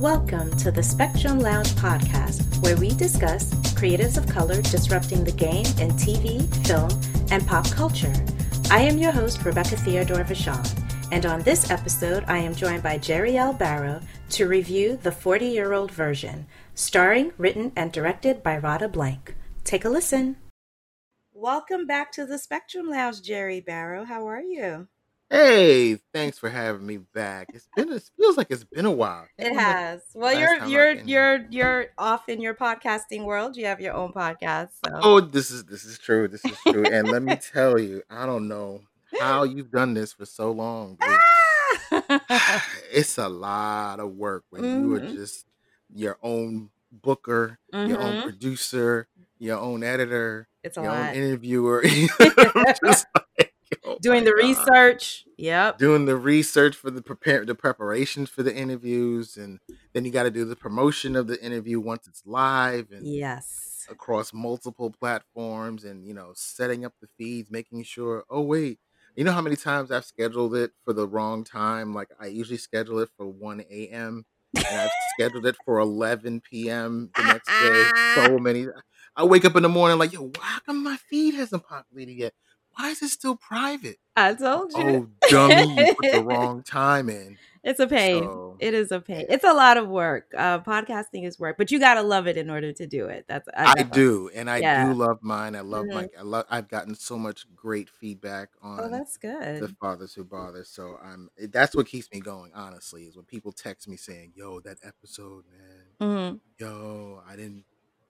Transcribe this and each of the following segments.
Welcome to the Spectrum Lounge podcast, where we discuss creatives of color disrupting the game in TV, film, and pop culture. I am your host, Rebecca Theodore Vachon, and on this episode, I am joined by Jerry L. Barrow to review the 40 year old version, starring, written, and directed by Radha Blank. Take a listen. Welcome back to the Spectrum Lounge, Jerry Barrow. How are you? Hey, thanks for having me back. It's been it feels like it's been a while. It has. Well, you're you're you're you're off in your podcasting world. You have your own podcast. So. Oh, this is this is true. This is true. and let me tell you, I don't know how you've done this for so long. Ah! it's a lot of work when mm-hmm. you are mm-hmm. just your own booker, mm-hmm. your own mm-hmm. producer, your own editor, it's a your lot. own interviewer. just Oh doing the God. Uh, research. Yep. Doing the research for the prepare the preparations for the interviews, and then you got to do the promotion of the interview once it's live, and yes, across multiple platforms, and you know, setting up the feeds, making sure. Oh wait, you know how many times I've scheduled it for the wrong time? Like I usually schedule it for one a.m. and I've scheduled it for 11 p.m. the next day. So many. I wake up in the morning like, yo, why come my feed hasn't populated yet? Why is it still private? I told you. Oh, dummy, you put the wrong time in. It's a pain. So, it is a pain. It's a lot of work. Uh, podcasting is work, but you gotta love it in order to do it. That's I, I do, and I yeah. do love mine. I love mm-hmm. my. I love. I've gotten so much great feedback oh, on. Oh, that's good. The fathers who bother. So I'm. That's what keeps me going. Honestly, is when people text me saying, "Yo, that episode, man. Mm-hmm. Yo, I didn't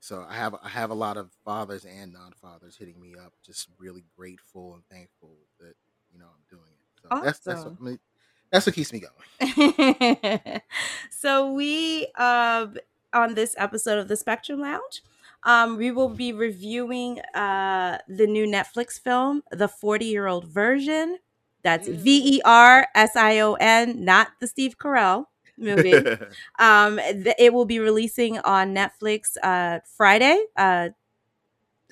so I have I have a lot of fathers and non-fathers hitting me up, just really grateful and thankful that you know I'm doing it. So awesome. that's that's what, I mean, that's what keeps me going. so we uh, on this episode of the Spectrum Lounge, um, we will be reviewing uh, the new Netflix film, The 40 Year Old Version. That's V E R S I O N, not the Steve Carell movie. um, th- it will be releasing on Netflix uh, Friday, uh,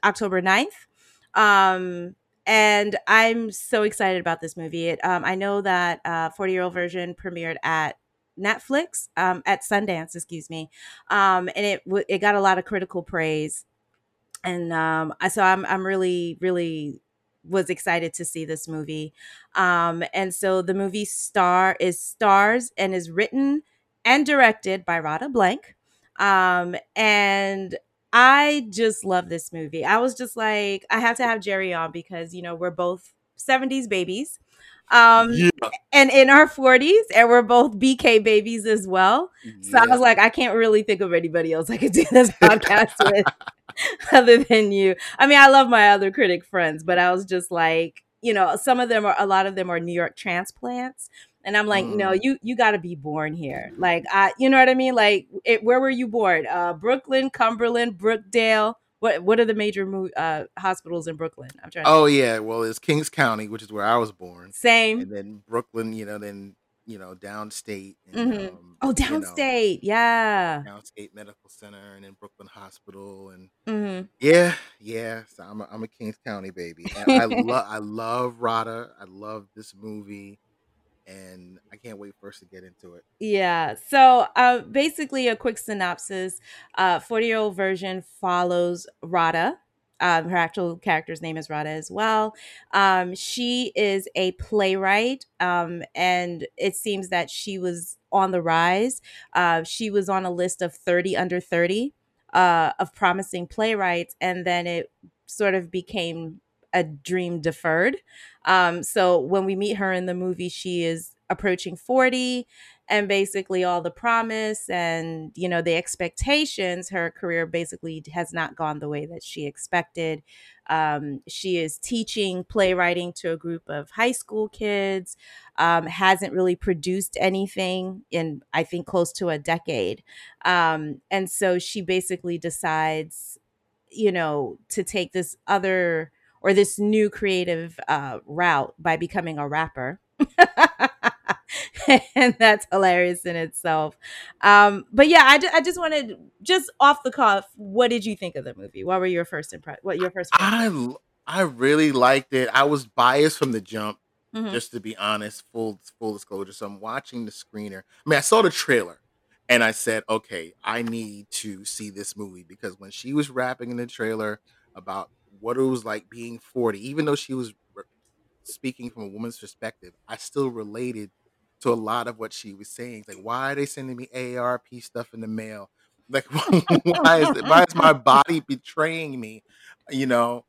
October 9th. Um, and I'm so excited about this movie. It, um, I know that uh, 40 year old version premiered at Netflix um, at Sundance, excuse me, um, and it w- it got a lot of critical praise, and um, so I'm I'm really really was excited to see this movie. Um, and so the movie star is stars and is written and directed by Radha Blank. Um, and I just love this movie. I was just like, I have to have Jerry on because, you know, we're both 70s babies. Um, yeah. and in our 40s, and we're both BK babies as well. So yeah. I was like, I can't really think of anybody else I could do this podcast with other than you. I mean, I love my other critic friends, but I was just like, you know, some of them are a lot of them are New York transplants. And I'm like, mm. no, you you got to be born here. Like, I, you know what I mean? Like, it, where were you born? Uh, Brooklyn, Cumberland, Brookdale. What what are the major uh, hospitals in Brooklyn? I'm trying. Oh yeah, well, it's Kings County, which is where I was born. Same. And then Brooklyn, you know, then you know, downstate. And, mm-hmm. um, oh, downstate, you know, yeah. Downstate Medical Center, and then Brooklyn Hospital, and mm-hmm. yeah, yeah. So I'm a, I'm a Kings County baby. And I love I love Radha. I love this movie and I can't wait for us to get into it. Yeah. So, uh, basically, a quick synopsis: uh, forty-year-old version follows Radha. Um, her actual character's name is Radha as well. Um, she is a playwright, um, and it seems that she was on the rise. Uh, she was on a list of thirty under thirty uh, of promising playwrights, and then it sort of became a dream deferred. Um, so when we meet her in the movie, she is approaching 40 and basically all the promise and you know the expectations her career basically has not gone the way that she expected um, she is teaching playwriting to a group of high school kids um, hasn't really produced anything in i think close to a decade um, and so she basically decides you know to take this other or this new creative uh, route by becoming a rapper. and that's hilarious in itself. Um, but yeah, I, I just wanted just off the cuff, what did you think of the movie? What were your first impressions? What your first? I I really liked it. I was biased from the jump, mm-hmm. just to be honest. Full full disclosure. So I'm watching the screener. I mean, I saw the trailer, and I said, "Okay, I need to see this movie," because when she was rapping in the trailer about what it was like being 40, even though she was r speaking from a woman's perspective, I still related to a lot of what she was saying. Like, "Why are they sending me AARP stuff in the mail? Like, why is it why is my body betraying me?" You know?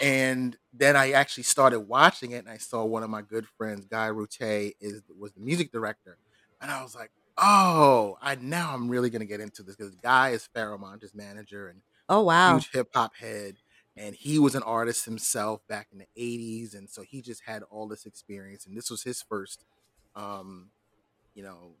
And then I actually started watching it, and I saw one of my good friends, Guy Routier, is was the music director, and I was like, "Oh, I now I'm really gonna get into this because Guy is Pharoahe Monch's manager and Oh, wow. huge hip-hop head, and he was an artist himself back in the '80s, and so he just had all this experience, and this was his first, um, you know,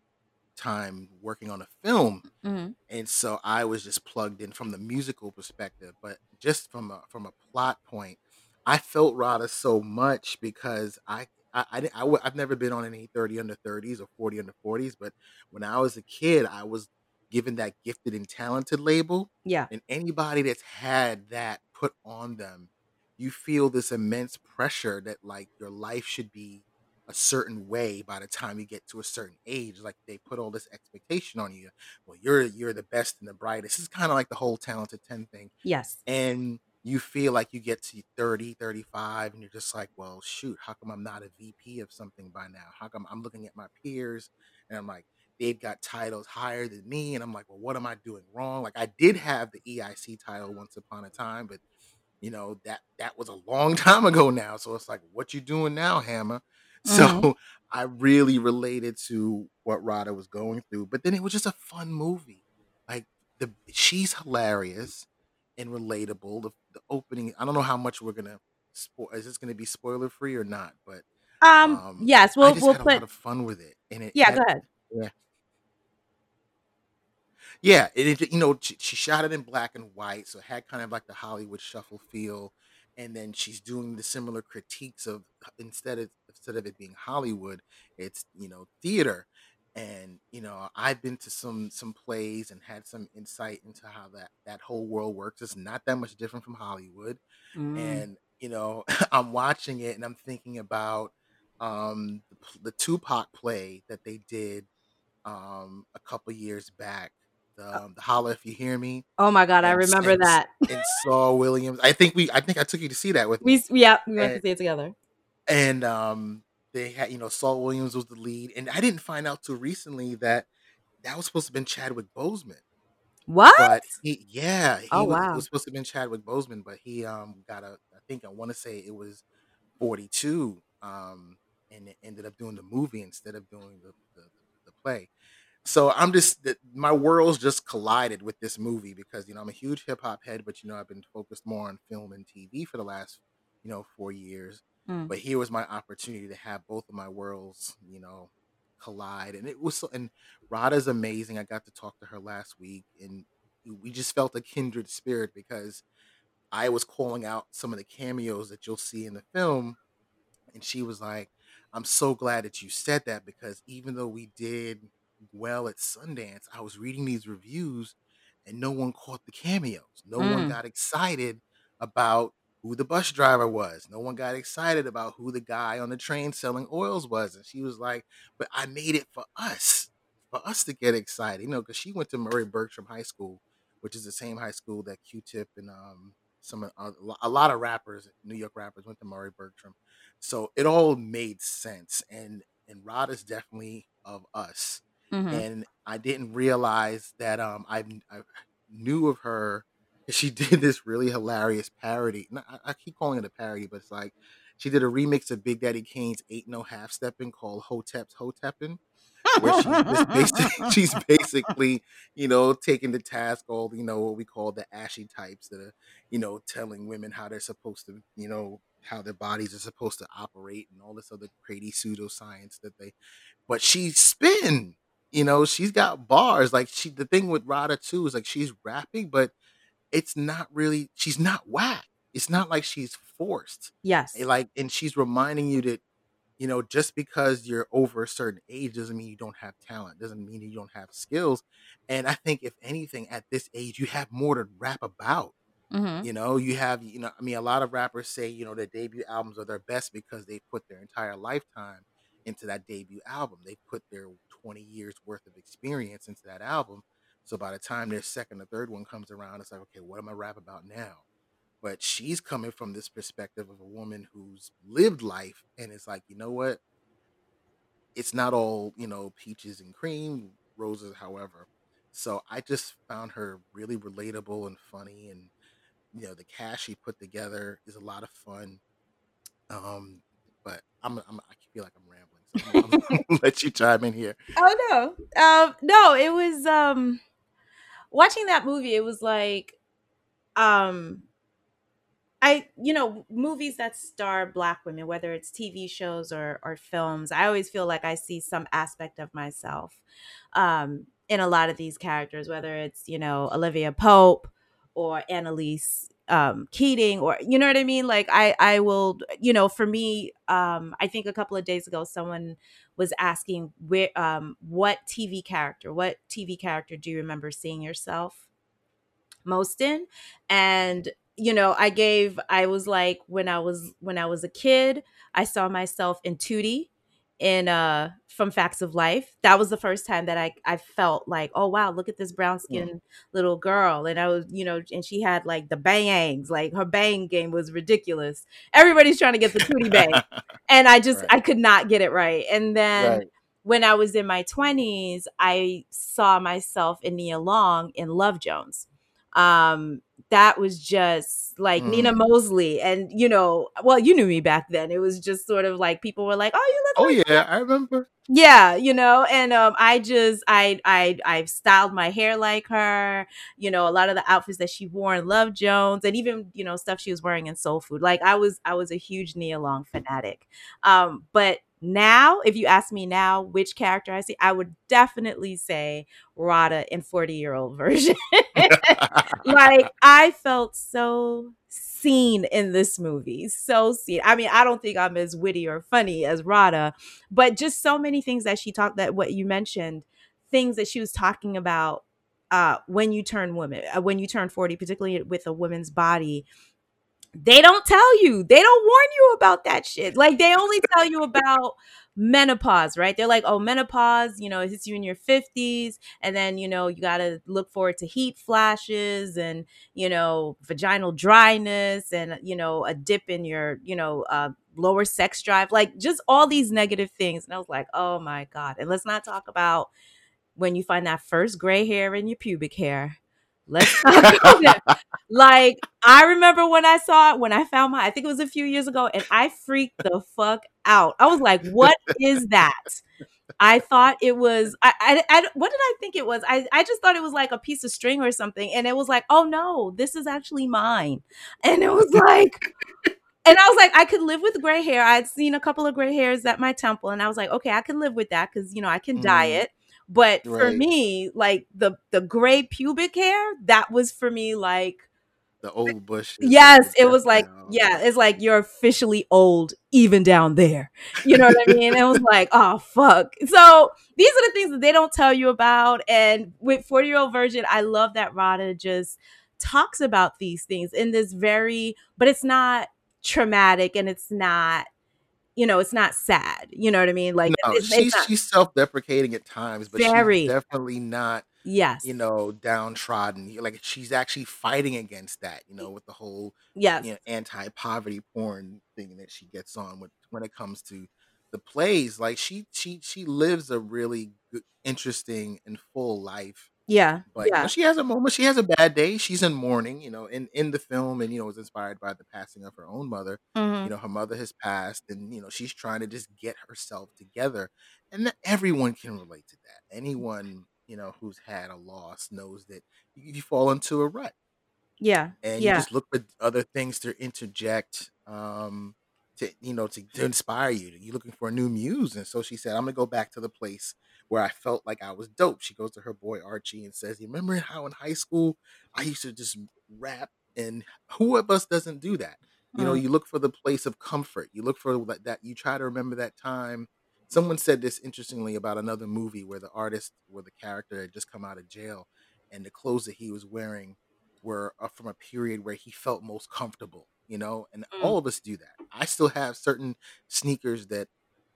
time working on a film, Mhm. and so I was just plugged in from the musical perspective, but just from a from a plot point, I felt Radha so much because I I I di I w I've never been on any 30 Under 30s or 40 Under 40s, but when I was a kid, I was given that gifted and talented label, Yeah. and anybody that's had that put on them, you feel this immense pressure that, like, your life should be a certain way by the time you get to a certain age, like, they put all this expectation on you. "Well, you're you're the best and the brightest." It's kinda like the whole Talented 10 thing, Yes. and you feel like you get to 30, 35, and you're just like, "Well, shoot, how come I'm not a VP of something by now? How come" I'm looking at my peers, and I'm like, "They've got titles higher than me," and I'm like, "Well, what am I doing wrong?" Like, I did have the EIC title once upon a time, but, you know, that that was a long time ago now, so it's like, "What you doing now, Hammer?" Mhm. So, I really related to what Radha was going through, but then it was just a fun movie. Like, the she's hilarious and relatable. The the opening I don't know how much we're gonna spoi is this gonna be spoiler free or not? But, Um, um, yes, we'll just we'll had a put lot of fun with it, and it Yeah, go ahead. Yeah. Yeah, it it you know, she she shot it in black and white, so it had kind of like the Hollywood shuffle feel, and then she's doing the similar critiques of instead of instead of it being Hollywood, it's, you know, theater, and, you know, I've been to some some plays and had some insight into how that that whole world works. It's not that much different from Hollywood, Mm. and, you know, I'm watching it and I'm thinking about, um, the the Tupac play that they did, um, a couple years back, Uh the the Holla If You Hear Me, Oh my god, I and s remember and that. and Saul Williams I think we I think I took you to see that with We me, Yep, we went to see it together. and, um, they had you know, Saul Williams was the lead, and I didn't find out till recently that that was supposed to have been Chadwick Boseman. What? But he Yeah, Oh, he was it was supposed to have been Chadwick Boseman, but he, um, got a I think I wanna say it was 42, um, and it ended up doing the movie instead of doing the the the play. So, I'm just my worlds just collided with this movie because, you know, I'm a huge hip-hop head, but, you know, I've been focused more on film and TV for the last, you know, 4 years, Mm. but here was my opportunity to have both of my worlds, you know, collide, and it was so and Radha's amazing, I got to talk to her last week, and we just felt a kindred spirit because I was calling out some of the cameos that you'll see in the film, and she was like, "I'm so glad that you said that because even though we did well at Sundance, I was reading these reviews and no one caught the cameos. No one Mm. got excited about who the bus driver was. No one got excited about who the guy on the train selling oils was," and she was like, "But I made it for us, for us to get excited," you know, because she went to Murry Bergtraum High School, which is the same high school that Q-Tip and, um, some of a lot of rappers, New York rappers went to Murry Bergtraum. So, it all made sense, and and Rod is definitely of us, Mhm. and I didn't realize that, um, I've I knew of her. she did this really hilarious parody no, I I keep calling it a parody, but it's like she did a remix of Big Daddy Kane's "Ain't No Half-Steppin'" called "Hotep's Hoteppin'," where she's just basic she's basically, you know, taking the task all, you know, what we call the ashy types that are, you know, telling women how they're supposed to, you know, how their bodies are supposed to operate and all this other crazy pseudoscience that they but she's spitting, you know, she's got bars, like, she the thing with Radha too is, like, she's rapping, but it's not really she's not whack. It's not like she's forced, eh, Yes. like and she's reminding you that, you know, just because you're over a certain age doesn't mean you don't have talent, doesn't mean you don't have skills, and I think if anything, at this age, you have more to rap about. Mhm. You know, you have you know, I mean, a lot of rappers say, you know, their debut albums are their best because they put their entire lifetime into that debut album. They put their 20 years worth of experience into that album. So by the time their second or third one comes around, it's like, okay, what am I rap about now? But she's coming from this perspective of a woman who's lived life and it's like, you know what? It's not all, you know, peaches and cream, roses, however. So I just found her really relatable and funny and you know, the cash she put together is a lot of fun. Um, but I'm, I'm I feel like I'm rambling, let you chime in here. Oh no, um, no, it was um, watching that movie. It was like, um, I you know movies that star black women, whether it's TV shows or or films. I always feel like I see some aspect of myself, um, in a lot of these characters, whether it's you know Olivia Pope or Annalise um, Keating or you know what I mean? Like I I will you know for me um, I think a couple of days ago someone was asking where um, what TV character what TV character do you remember seeing yourself most in and you know I gave I was like when I was when I was a kid I saw myself in Tootie in uh from Facts of Life. That was the first time that I I felt like, oh wow, look at this brown Mm. skinned little girl. And I was, you know, and she had like the bangs, like her bang game was ridiculous. Everybody's trying to get the tootie bang. And I just Right. I could not get it right. And then right. when I was in my 20s, I saw myself in Nia Long in Love Jones. Um, that was just like Nina Mm. Mosley. And, you know, well, you knew me back then. It was just sort of like people were like, oh, you look Oh like yeah, I remember. yeah you know and um i just i i i've styled my hair like her you know a lot of the outfits that she wore in love jones and even you know stuff she was wearing in soul food like i was i was a huge nia long fanatic um but now if you ask me now which character i see i would definitely say radha in 40 year old version like I felt so seen in this movie. So seen. I mean, I don't think I'm as witty or funny as Radha, but just so many things that she talked that what you mentioned, things that she was talking about uh when you turn woman, uh, when you turn 40, particularly with a woman's body. They don't tell you. They don't warn you about that shit. Like they only tell you about menopause, right? They're like, "Oh, menopause, you know, it hits you in your 50s and then you know you got to look forward to heat flashes and you know vaginal dryness and you know a dip in your you know uh, lower sex drive like just all these negative things and i was like oh my god and let's not talk about when you find that first gray hair in your pubic hair let's talk about that like i remember when i saw it when i found my i think it was a few years ago and i freaked the fuck out i was like what is that I thought it was I, I, I what did I think it was? I I just thought it was like a piece of string or something and it was like, "Oh no, this is actually mine." And it was like and I was like, I could live with gray hair. I'd seen a couple of gray hairs at my temple and I was like, "Okay, I can live with that cuz you know, I can dye Mm. it." But for me, like the the gray pubic hair, that was for me like The old bushes. Yes, it was like, yeah, it's like you're officially old, even down there. You know what I mean? It was like, oh fuck. So these are the things that they don't tell you about. And with 40 year old virgin, I love that Radha just talks about these things in this very, but it's not traumatic and it's not, you know, it's not sad. You know what I mean? Like No, it's, she's she's self-deprecating at times, but very, she's definitely not, yes, you know, downtrodden. Like she's actually fighting against that, you know, with the whole, yes, you know, anti-poverty porn thing that she gets on with when it comes to the plays. Like she she she lives a really good, interesting and full life. Yeah, But you know, she has a moment. She has a bad day. She's in mourning, you know, in in the film, and you know, was inspired by the passing of her own mother. hmm You know, her mother has passed, and you know, she's trying to just get herself together. And that everyone can relate to that. Anyone you know who's had a loss knows that you, you fall into a rut, yeah, and you just look for other things to interject. Um, to you know, to, to inspire you. You're looking for a new muse, and so she said, "I'm gonna go back to the place where I felt like I was dope." She goes to her boy Archie and says, "You remember how in high school I used to just rap, and who of us doesn't do that?" You know, mm, you look for the place of comfort. You look for that. that you try to remember that time. Someone said this interestingly about another movie where the artist, where the character had just come out of jail, and the clothes that he was wearing were uh, from a period where he felt most comfortable. You know, and mm, all of us do that. I still have certain sneakers that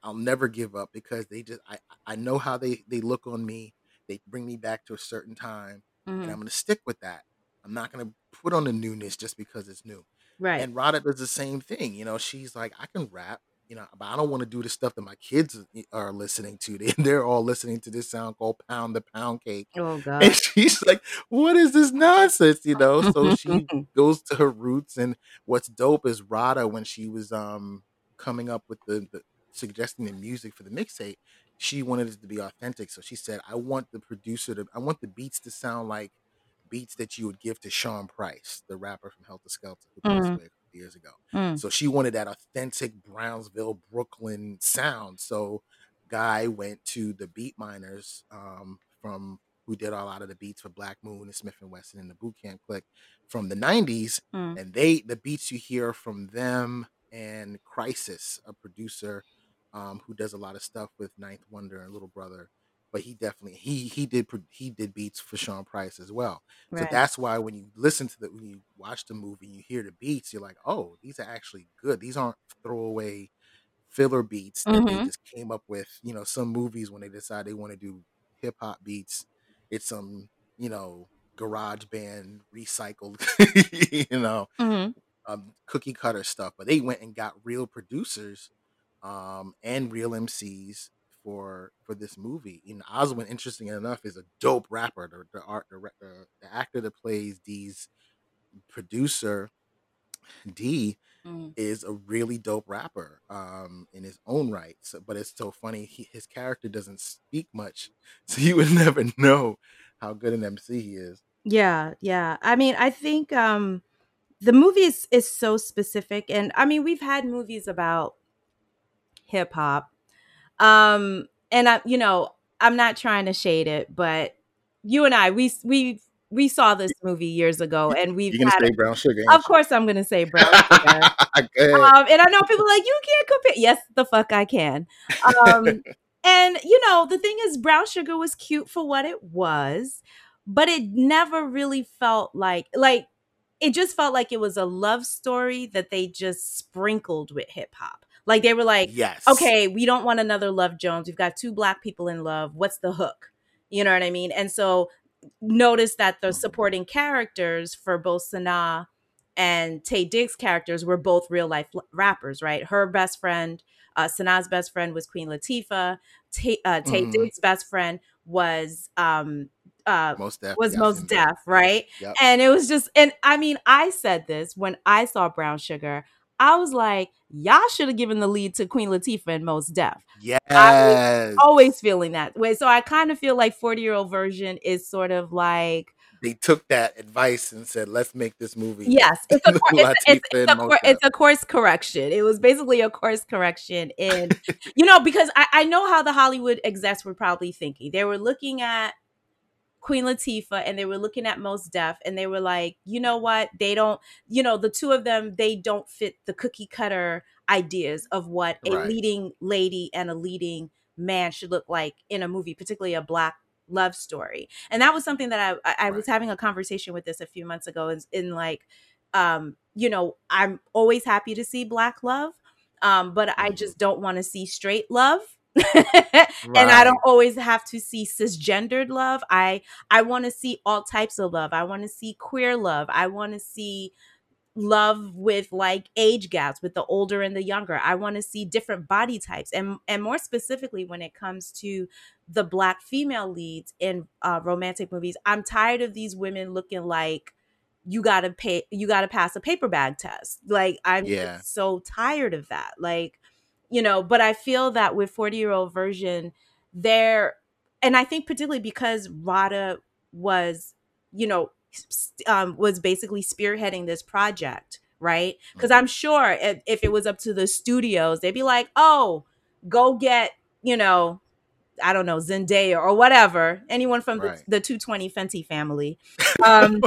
I'll never give up because they just I I know how they they look on me. They bring me back to a certain time, and I'm Mhm. gonna stick with that. I'm not gonna put on the newness just because it's new. Right. And Radha does the same thing. You know, she's like, I can rap, you know, but I don't want to do the stuff that my kids are listening to. They, they're all listening to this sound called Pound the Pound Cake. Oh God. And she's like, what is this nonsense? You know, so she goes to her roots. And what's dope is Radha, when she was um coming up with the, the suggesting the music for the mixtape, she wanted it to be authentic. So she said, I want the producer to, I want the beats to sound like beats that you would give to Sean Price, the rapper from Heltah Skeltah who Mm. away couple years ago. Mm. So she wanted that authentic Brownsville, Brooklyn sound. So Guy went to the Beatminerz um, from who did a lot of the beats for Black Moon and Smif-N-Wessun and the Boot Camp Clik from the '90s, Mm. and they the beats you hear from them and Khrysis, a producer um, who does a lot of stuff with Ninth Wonder and Little Brother. But he definitely he he did he did beats for Sean Price as well. So that's why when you listen to the when you watch the movie and you hear the beats, you're like, oh, these are actually good. These aren't throwaway filler beats that they Mhm. just came up with. You know, some movies when they decide they want to do hip hop beats, it's some you know garage band recycled, you know, Mhm. um, cookie cutter stuff. But they went and got real producers um, and real MCs for for this movie. And Oswin, interesting enough, is a dope rapper. The the art the, the, the actor that plays D's producer D Mm. is a really dope rapper um in his own right. So, but it's so funny he, his character doesn't speak much, so you would never know how good an MC he is. Yeah, yeah. I mean, I think um the movie is, is so specific and I mean, we've had movies about hip hop. Um and I you know, I'm not trying to shade it, but you and I we we we saw this movie years ago and we've You're gonna had say brown sugar, Of course I'm going to say brown sugar. Um, and I know people are like you can't compare. Yes, the fuck I can. Um, and you know the thing is, brown sugar was cute for what it was, but it never really felt like like it just felt like it was a love story that they just sprinkled with hip hop. Like they were like, yes. okay, we don't want another Love Jones. We've got two black people in love. What's the hook? You know what I mean? And so notice that the supporting characters for both Sanaa and Taye Diggs' characters were both real life rappers, right? Her best friend, uh, Sanaa's best friend was Queen Latifah. Taye, uh, Taye Mhm. Diggs' best friend was um, uh, Mos Def. was yes, mos def, right? Yep. And it was just, and I mean, I said this when I saw Brown Sugar. I was like, y'all should have given the lead to Queen Latifah and Mos Def. Yes. Always feeling that way. So I kind of feel like 40 year old version is sort of like, They took that advice and said, "Let's make this movie." yes, it's a, it's, it's, it's, a, Def. it's a course correction. It was basically a course correction in, you know, because I, I know how the Hollywood execs were probably thinking. They were looking at Queen Latifah and they were looking at Mos Def and they were like, you know what? They don't, you know, the two of them, they don't fit the cookie cutter ideas of what a Right. leading lady and a leading man should look like in a movie, particularly a black love story. And that was something that I I, I was having a conversation with this a few months ago is in like um, you know, I'm always happy to see black love. Um, but I Mhm. just don't want to see straight love. and I don't always have to see cisgendered love. I I want to see all types of love. I want to see queer love. I want to see love with like age gaps with the older and the younger. I want to see different body types and and more specifically when it comes to the black female leads in uh, romantic movies. I'm tired of these women looking like you got to pay you got to pass a paper bag test. Like I'm Yeah. so tired of that. Like you know, but I feel that with 40 year old version there and I think particularly because Radha was, you know, um, was basically spearheading this project, right? Because Mhm. I'm sure if, if it was up to the studios, they'd be like, oh, go get, you know, I don't know, Zendaya or whatever, anyone from the, the 220 Fenty family. Um,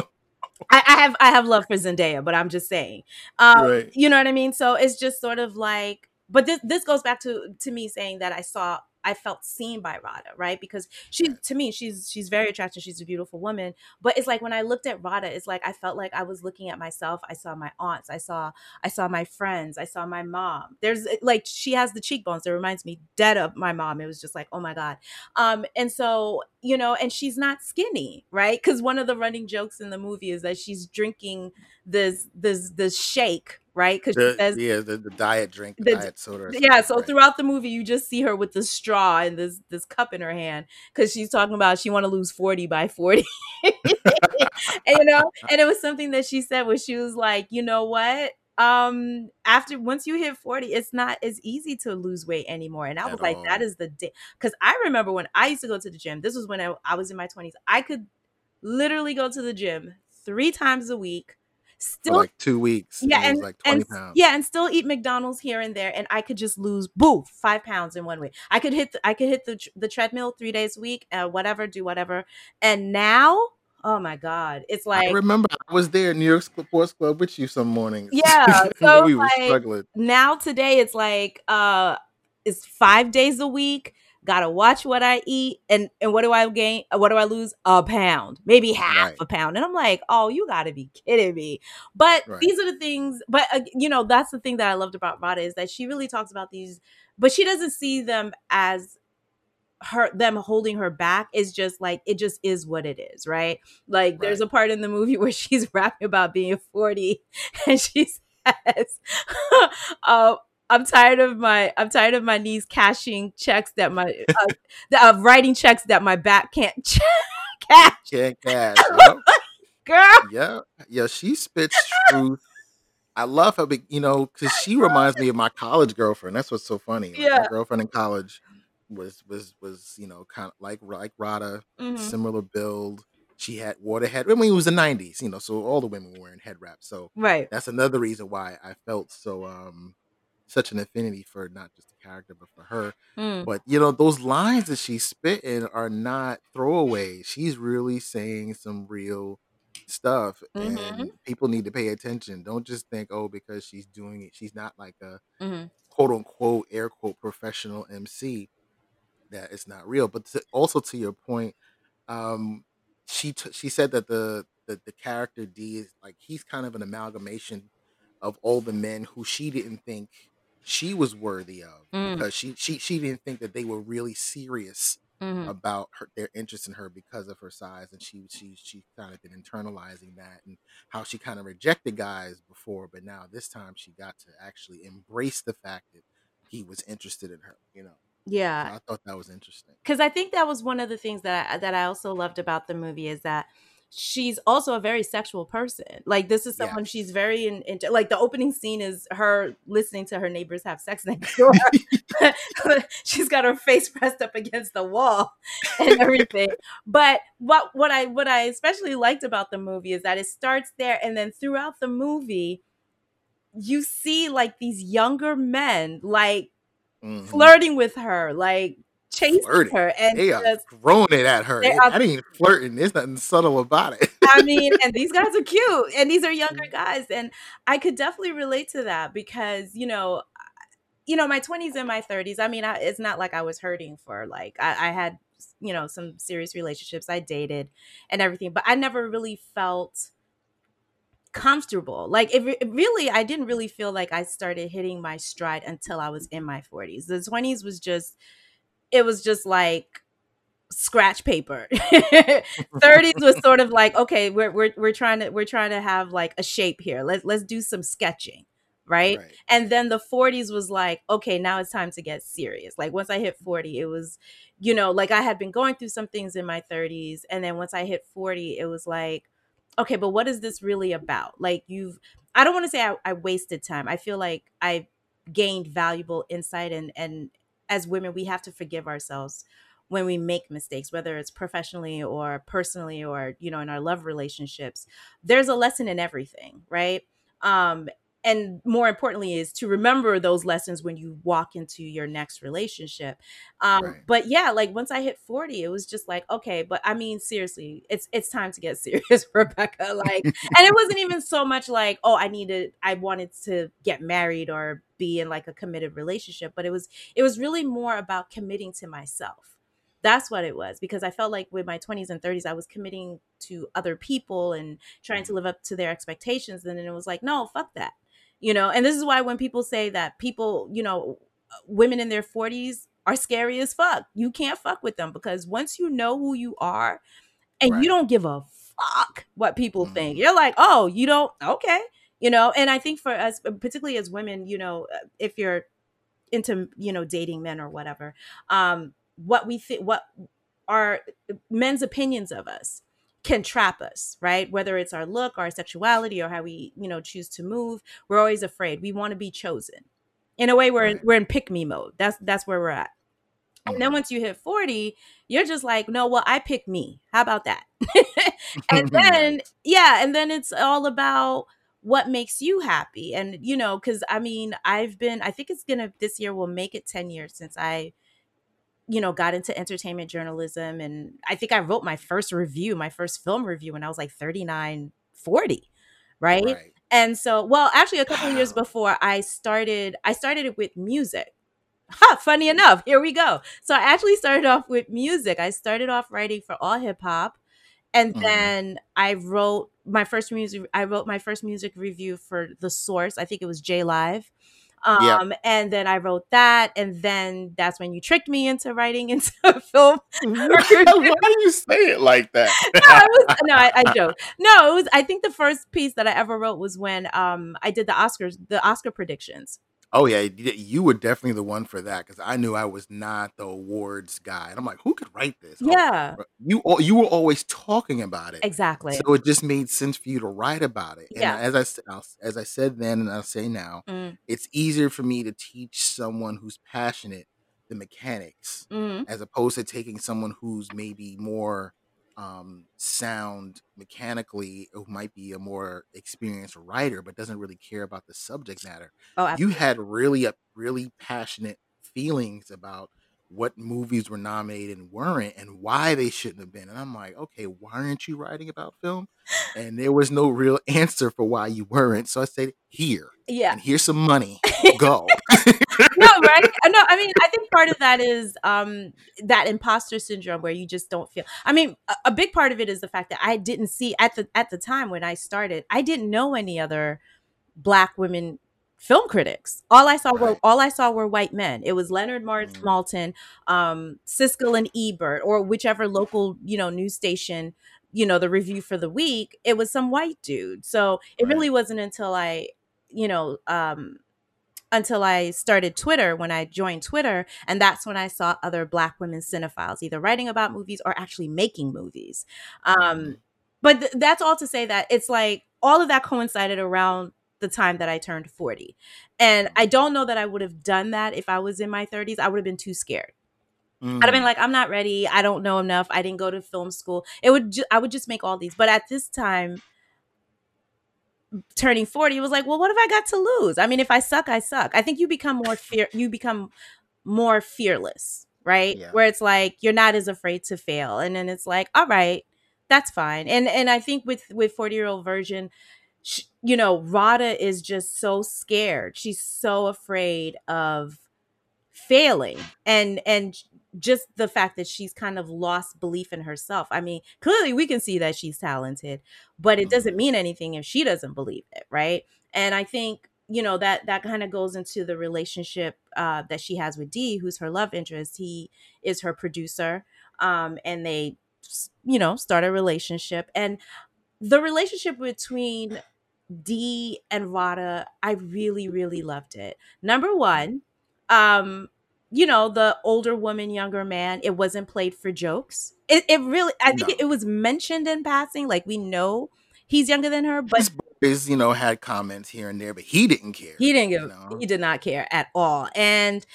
I, I have I have love for Zendaya, but I'm just saying, um, Right. you know what I mean. So it's just sort of like, but this this goes back to to me saying that I saw I felt seen by Radha, right? Because she to me she's she's very attractive. She's a beautiful woman, but it's like when I looked at Radha, it's like I felt like I was looking at myself. I saw my aunts, I saw I saw my friends, I saw my mom. There's like she has the cheekbones. It reminds me dead of my mom. It was just like, "Oh my god." Um and so, you know, and she's not skinny, right? Cuz one of the running jokes in the movie is that she's drinking this this this shake right? Because she says yeah, the, the diet drink, the, diet soda. Yeah, so right. throughout the movie, you just see her with the straw and this this cup in her hand because she's talking about she want to lose forty by forty, and, you know. And it was something that she said where she was like, you know what? um after once you hit 40 it's not as easy to lose weight anymore and i was At like all. that is the day because i remember when i used to go to the gym this was when I, I was in my 20s i could literally go to the gym three times a week still like two weeks. Yeah, and, like twenty and yeah, and still eat McDonald's here and there, and I could just lose boo five pounds in one week. I could hit the, I could hit the the treadmill three days a week, uh, whatever, do whatever. And now, oh my god, it's like I remember I was there in New York Sports Club with you some mornings. Yeah, so we were like, struggling. Now today it's like uh, it's five days a week gotta watch what I eat, and and what do I gain? What do I lose? A pound, maybe half right. a pound, and I'm like, oh, you gotta be kidding me. But right. these are the things. But uh, you know, that's the thing that I loved about Radha is that she really talks about these, but she doesn't see them as her them holding her back is just like it just is what it is right like right. there's a part in the movie where she's rapping about being 40 and she says uh, I'm tired of my I'm tired of my knees cashing checks that my uh, of writing checks that my back can't cash. Can't cash. Yep. Girl. Yeah. Yeah, she spits truth. I love her, but you know, because she reminds me of my college girlfriend. That's what's so funny. Like, yeah. My girlfriend in college was was was you know kind of like like Radha, mm-hmm. similar build. She had water head. I mean, it was the '90s, you know, so all the women were wearing head wraps. So right, that's another reason why I felt so um such an affinity for not just the character but for her. Mm. But you know, those lines that she's spitting are not throwaways. She's really saying some real stuff mm-hmm. and people need to pay attention. Don't just think, oh, because she's doing it, she's not like a mm-hmm. quote unquote air quote professional MC that it's not real. But to, also to your point, um, she t- she said that the, the the character D is like he's kind of an amalgamation of all the men who she didn't think she was worthy of mm. because she she she didn't think that they were really serious mm-hmm. about her their interest in her because of her size and she she she kind of been internalizing that and how she kind of rejected guys before but now this time she got to actually embrace the fact that he was interested in her you know yeah so i thought that was interesting because i think that was one of the things that I, that i also loved about the movie is that she's also a very sexual person. Like this is someone yes. she's very in, in, like the opening scene is her listening to her neighbors have sex next door. she's got her face pressed up against the wall and everything. but what what I what I especially liked about the movie is that it starts there and then throughout the movie you see like these younger men like mm-hmm. flirting with her, like chasing flirting. her and they are throwing it at her. Are, I ain't flirting. There's nothing subtle about it. I mean, and these guys are cute, and these are younger mm. guys, and I could definitely relate to that because you know, you know, my 20s and my 30s. I mean, I, it's not like I was hurting for like I, I had you know some serious relationships. I dated and everything, but I never really felt comfortable. Like it, really, I didn't really feel like I started hitting my stride until I was in my 40s. The 20s was just it was just like scratch paper. 30s was sort of like, okay, we're we're we're trying to we're trying to have like a shape here. Let's let's do some sketching. Right? right? And then the 40s was like, okay, now it's time to get serious. Like once I hit 40, it was, you know, like I had been going through some things in my 30s. And then once I hit 40, it was like, okay, but what is this really about? Like you've I don't want to say I, I wasted time. I feel like I gained valuable insight and and as women, we have to forgive ourselves when we make mistakes, whether it's professionally or personally or, you know, in our love relationships. There's a lesson in everything, right? Um, and more importantly is to remember those lessons when you walk into your next relationship. Um Right. but yeah like once i hit 40 it was just like okay but i mean seriously it's it's time to get serious rebecca like and it wasn't even so much like oh i needed i wanted to get married or be in like a committed relationship but it was it was really more about committing to myself. That's what it was because i felt like with my 20s and 30s i was committing to other people and trying to live up to their expectations and then it was like no fuck that you know and this is why when people say that people you know women in their 40s are scary as fuck you can't fuck with them because once you know who you are and Right. you don't give a fuck what people Mhm. think you're like oh you don't okay you know and i think for us particularly as women you know uh, if you're into you know dating men or whatever um what we think what are men's opinions of us can trap us right? Whether it's our look our sexuality or how we you know choose to move we're always afraid. We want to be chosen. In a way we're in, we're in pick me mode. That's that's where we're at. And then once you hit 40 you're just like no well i pick me. How about that? And then yeah and then it's all about what makes you happy. And you know because i mean i've been i think it's gonna this year will make it 10 years since i you know got into entertainment journalism and i think i wrote my first review my first film review when i was like 39 40 right, Right. and so well actually a couple of years before i started i started it with music Ha, funny enough, here we go. So I actually started off with music. I started off writing for AllHipHop, and Mhm. then I wrote my first music. I wrote my first music review for The Source. I think it was J Live. Yeah. Um, and then I wrote that, and then that's when you tricked me into writing into a film. Why do you say it like that? no, it was no, I, I joke. No, it was. I think the first piece that I ever wrote was when um I did the Oscars, the Oscar predictions. Oh yeah, you were definitely the one for that because I knew I was not the awards guy, and I'm like, who could write this? Oh, Yeah, bro, you you were always talking about it, exactly. so it just made sense for you to write about it. And Yeah. as I s- I'll s- as I said then, and I'll say now, Mm, it's easier for me to teach someone who's passionate the mechanics mhm. as opposed to taking someone who's maybe more um sound mechanically who might be a more experienced writer but doesn't really care about the subject matter. Oh, you had really a really passionate feelings about what movies were nominated and weren't and why they shouldn't have been and i'm like okay why aren't you writing about film? And there was no real answer for why you weren't so i said here Yeah. and here's some money. Go no, right? Uh, No, I mean, I think part of that is um that imposter syndrome where you just don't feel. I mean, a, a big part of it is the fact that I didn't see at the at the time when I started, I didn't know any other black women film critics. All I saw were all I saw were white men. It was Leonard Mar- Mm. Maltin, um, Siskel and Ebert, or whichever local you know news station. You know the review for the week. It was some white dude. So it Right. really wasn't until I, you know, um, until I started Twitter when I joined Twitter. And that's when I saw other Black women cinephiles either writing about movies or actually making movies. Um, Mhm. but th- that's all to say that it's like all of that coincided around the time that I turned 40. And I don't know that I would have done that if I was in my 30s. I would have been too scared. I'd have been Mm. like, I'm not ready. I don't know enough. I didn't go to film school. It would ju- I would just make all these. But at this time, turning 40 was like well what have i got to lose? I mean if i suck i suck. I think you become more fear you become more fearless right? Yeah. where it's like you're not as afraid to fail and then it's like all right that's fine. And and i think with with 40 year old version sh you know radha is just so scared. She's so afraid of failing and and just the fact that she's kind of lost belief in herself. I mean clearly we can see that she's talented but it doesn't mean anything if she doesn't believe it right? And i think you know that that kind of goes into the relationship uh, that she has with d who's her love interest. He is her producer um, and they you know start a relationship. And the relationship between d and radha i really really loved it. Number one um you know the older woman younger man it wasn't played for jokes it, it really i think No. it, it was mentioned in passing like we know he's younger than her but His boys, you know, had comments here and there, but he didn't care. he didn't you know? he did not care at all and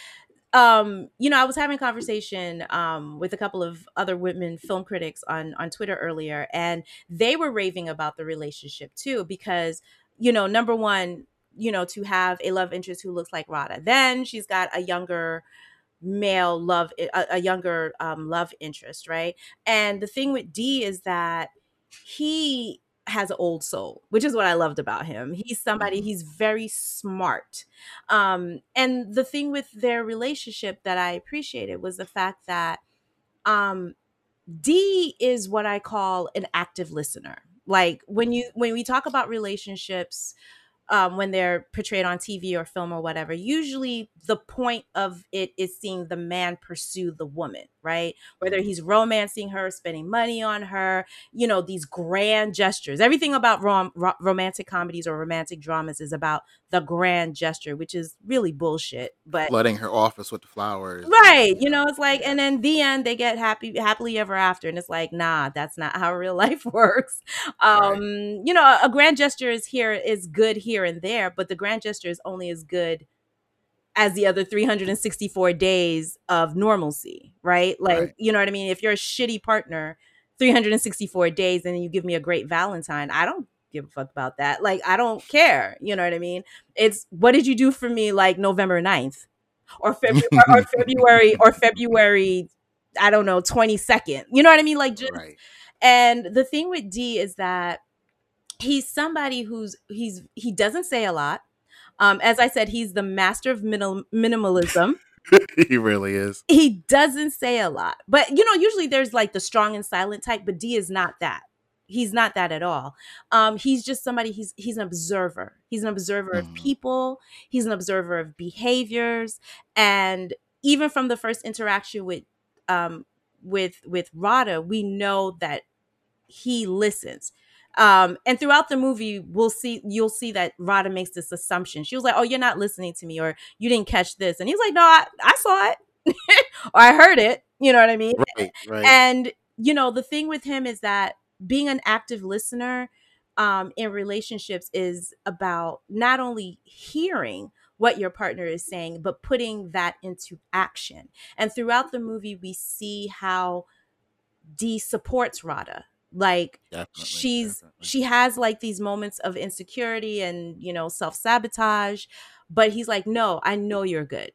um you know i was having a conversation um with a couple of other women film critics on on twitter earlier and they were raving about the relationship too because you know number one you know, to have a love interest who looks like Radha. Then she's got a younger male love a, a younger um, love interest right and the thing with d is that he has an old soul which is what i loved about him he's somebody Mhm. he's very smart um and the thing with their relationship that i appreciated was the fact that um d is what i call an active listener like when you when we talk about relationships um, when they're portrayed on TV or film or whatever, usually the point of it is seeing the man pursue the woman, right? Whether he's romancing her, spending money on her, you know, these grand gestures. Everything about rom- ro- romantic comedies or romantic dramas is about the grand gesture, which is really bullshit. But flooding her office with the flowers. right you know it's like and then the end they get happy happily ever after and it's like nah that's not how real life works um you know a grand gesture is here is good here and there but the grand gesture is only as good as the other 364 days of normalcy right like Right. you know what i mean if you're a shitty partner 364 days and then you give me a great valentine i don't give a fuck about that like i don't care you know what i mean it's what did you do for me like november 9th or February or February or February I don't know 22nd. You know what I mean? Like just right. and the thing with D is that he's somebody who's he's he doesn't say a lot. Um as I said he's the master of minimal, minimalism. he really is. He doesn't say a lot. But you know usually there's like the strong and silent type but D is not that. He's not that at all. Um he's just somebody he's he's an observer. He's an observer of Mhm. people, he's an observer of behaviors and even from the first interaction with um with with Radha, we know that he listens. Um, and throughout the movie, we'll see you'll see that Radha makes this assumption. She was like, "Oh, you're not listening to me, or you didn't catch this," and he's like, "No, I, I saw it, or I heard it." You know what I mean? Right. Right. And you know, the thing with him is that being an active listener um, in relationships is about not only hearing what your partner is saying, but putting that into action. And throughout the movie, we see how D supports Radha. Like definitely. she's definitely. she has like these moments of insecurity and you know self sabotage, but he's like, no, I know you're good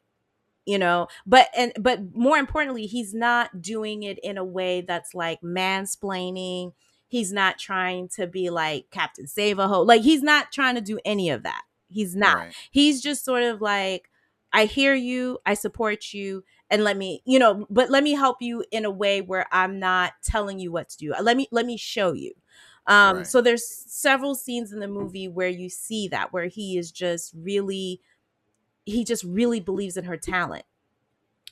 you know but and but more importantly he's not doing it in a way that's like mansplaining he's not trying to be like captain save a ho like he's not trying to do any of that he's not Right. he's just sort of like i hear you i support you and let me you know but let me help you in a way where i'm not telling you what to do let me let me show you um Right. so there's several scenes in the movie where you see that where he is just really he just really believes in her talent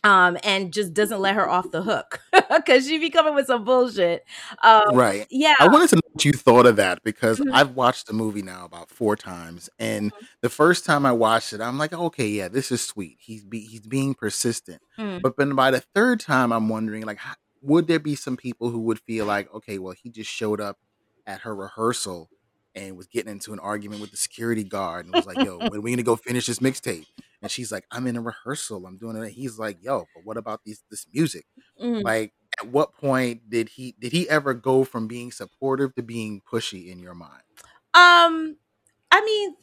um and just doesn't let her off the hook because she be coming with some bullshit um right. yeah I wanted to know what you thought of that because Mhm. I've watched the movie now about four times, and the first time I watched it, I'm like, okay, yeah, this is sweet. He's be, he's being persistent, Mm. but then by the third time, I'm wondering, like, how, would there be some people who would feel like, okay, well, he just showed up at her rehearsal and was getting into an argument with the security guard and was like, yo, when are we gonna go finish this mixtape? And she's like, I'm in a rehearsal, I'm doing it. He's like, yo, but what about these this music? Mhm. Like, at what point did he did he ever go from being supportive to being pushy in your mind? Um, I mean,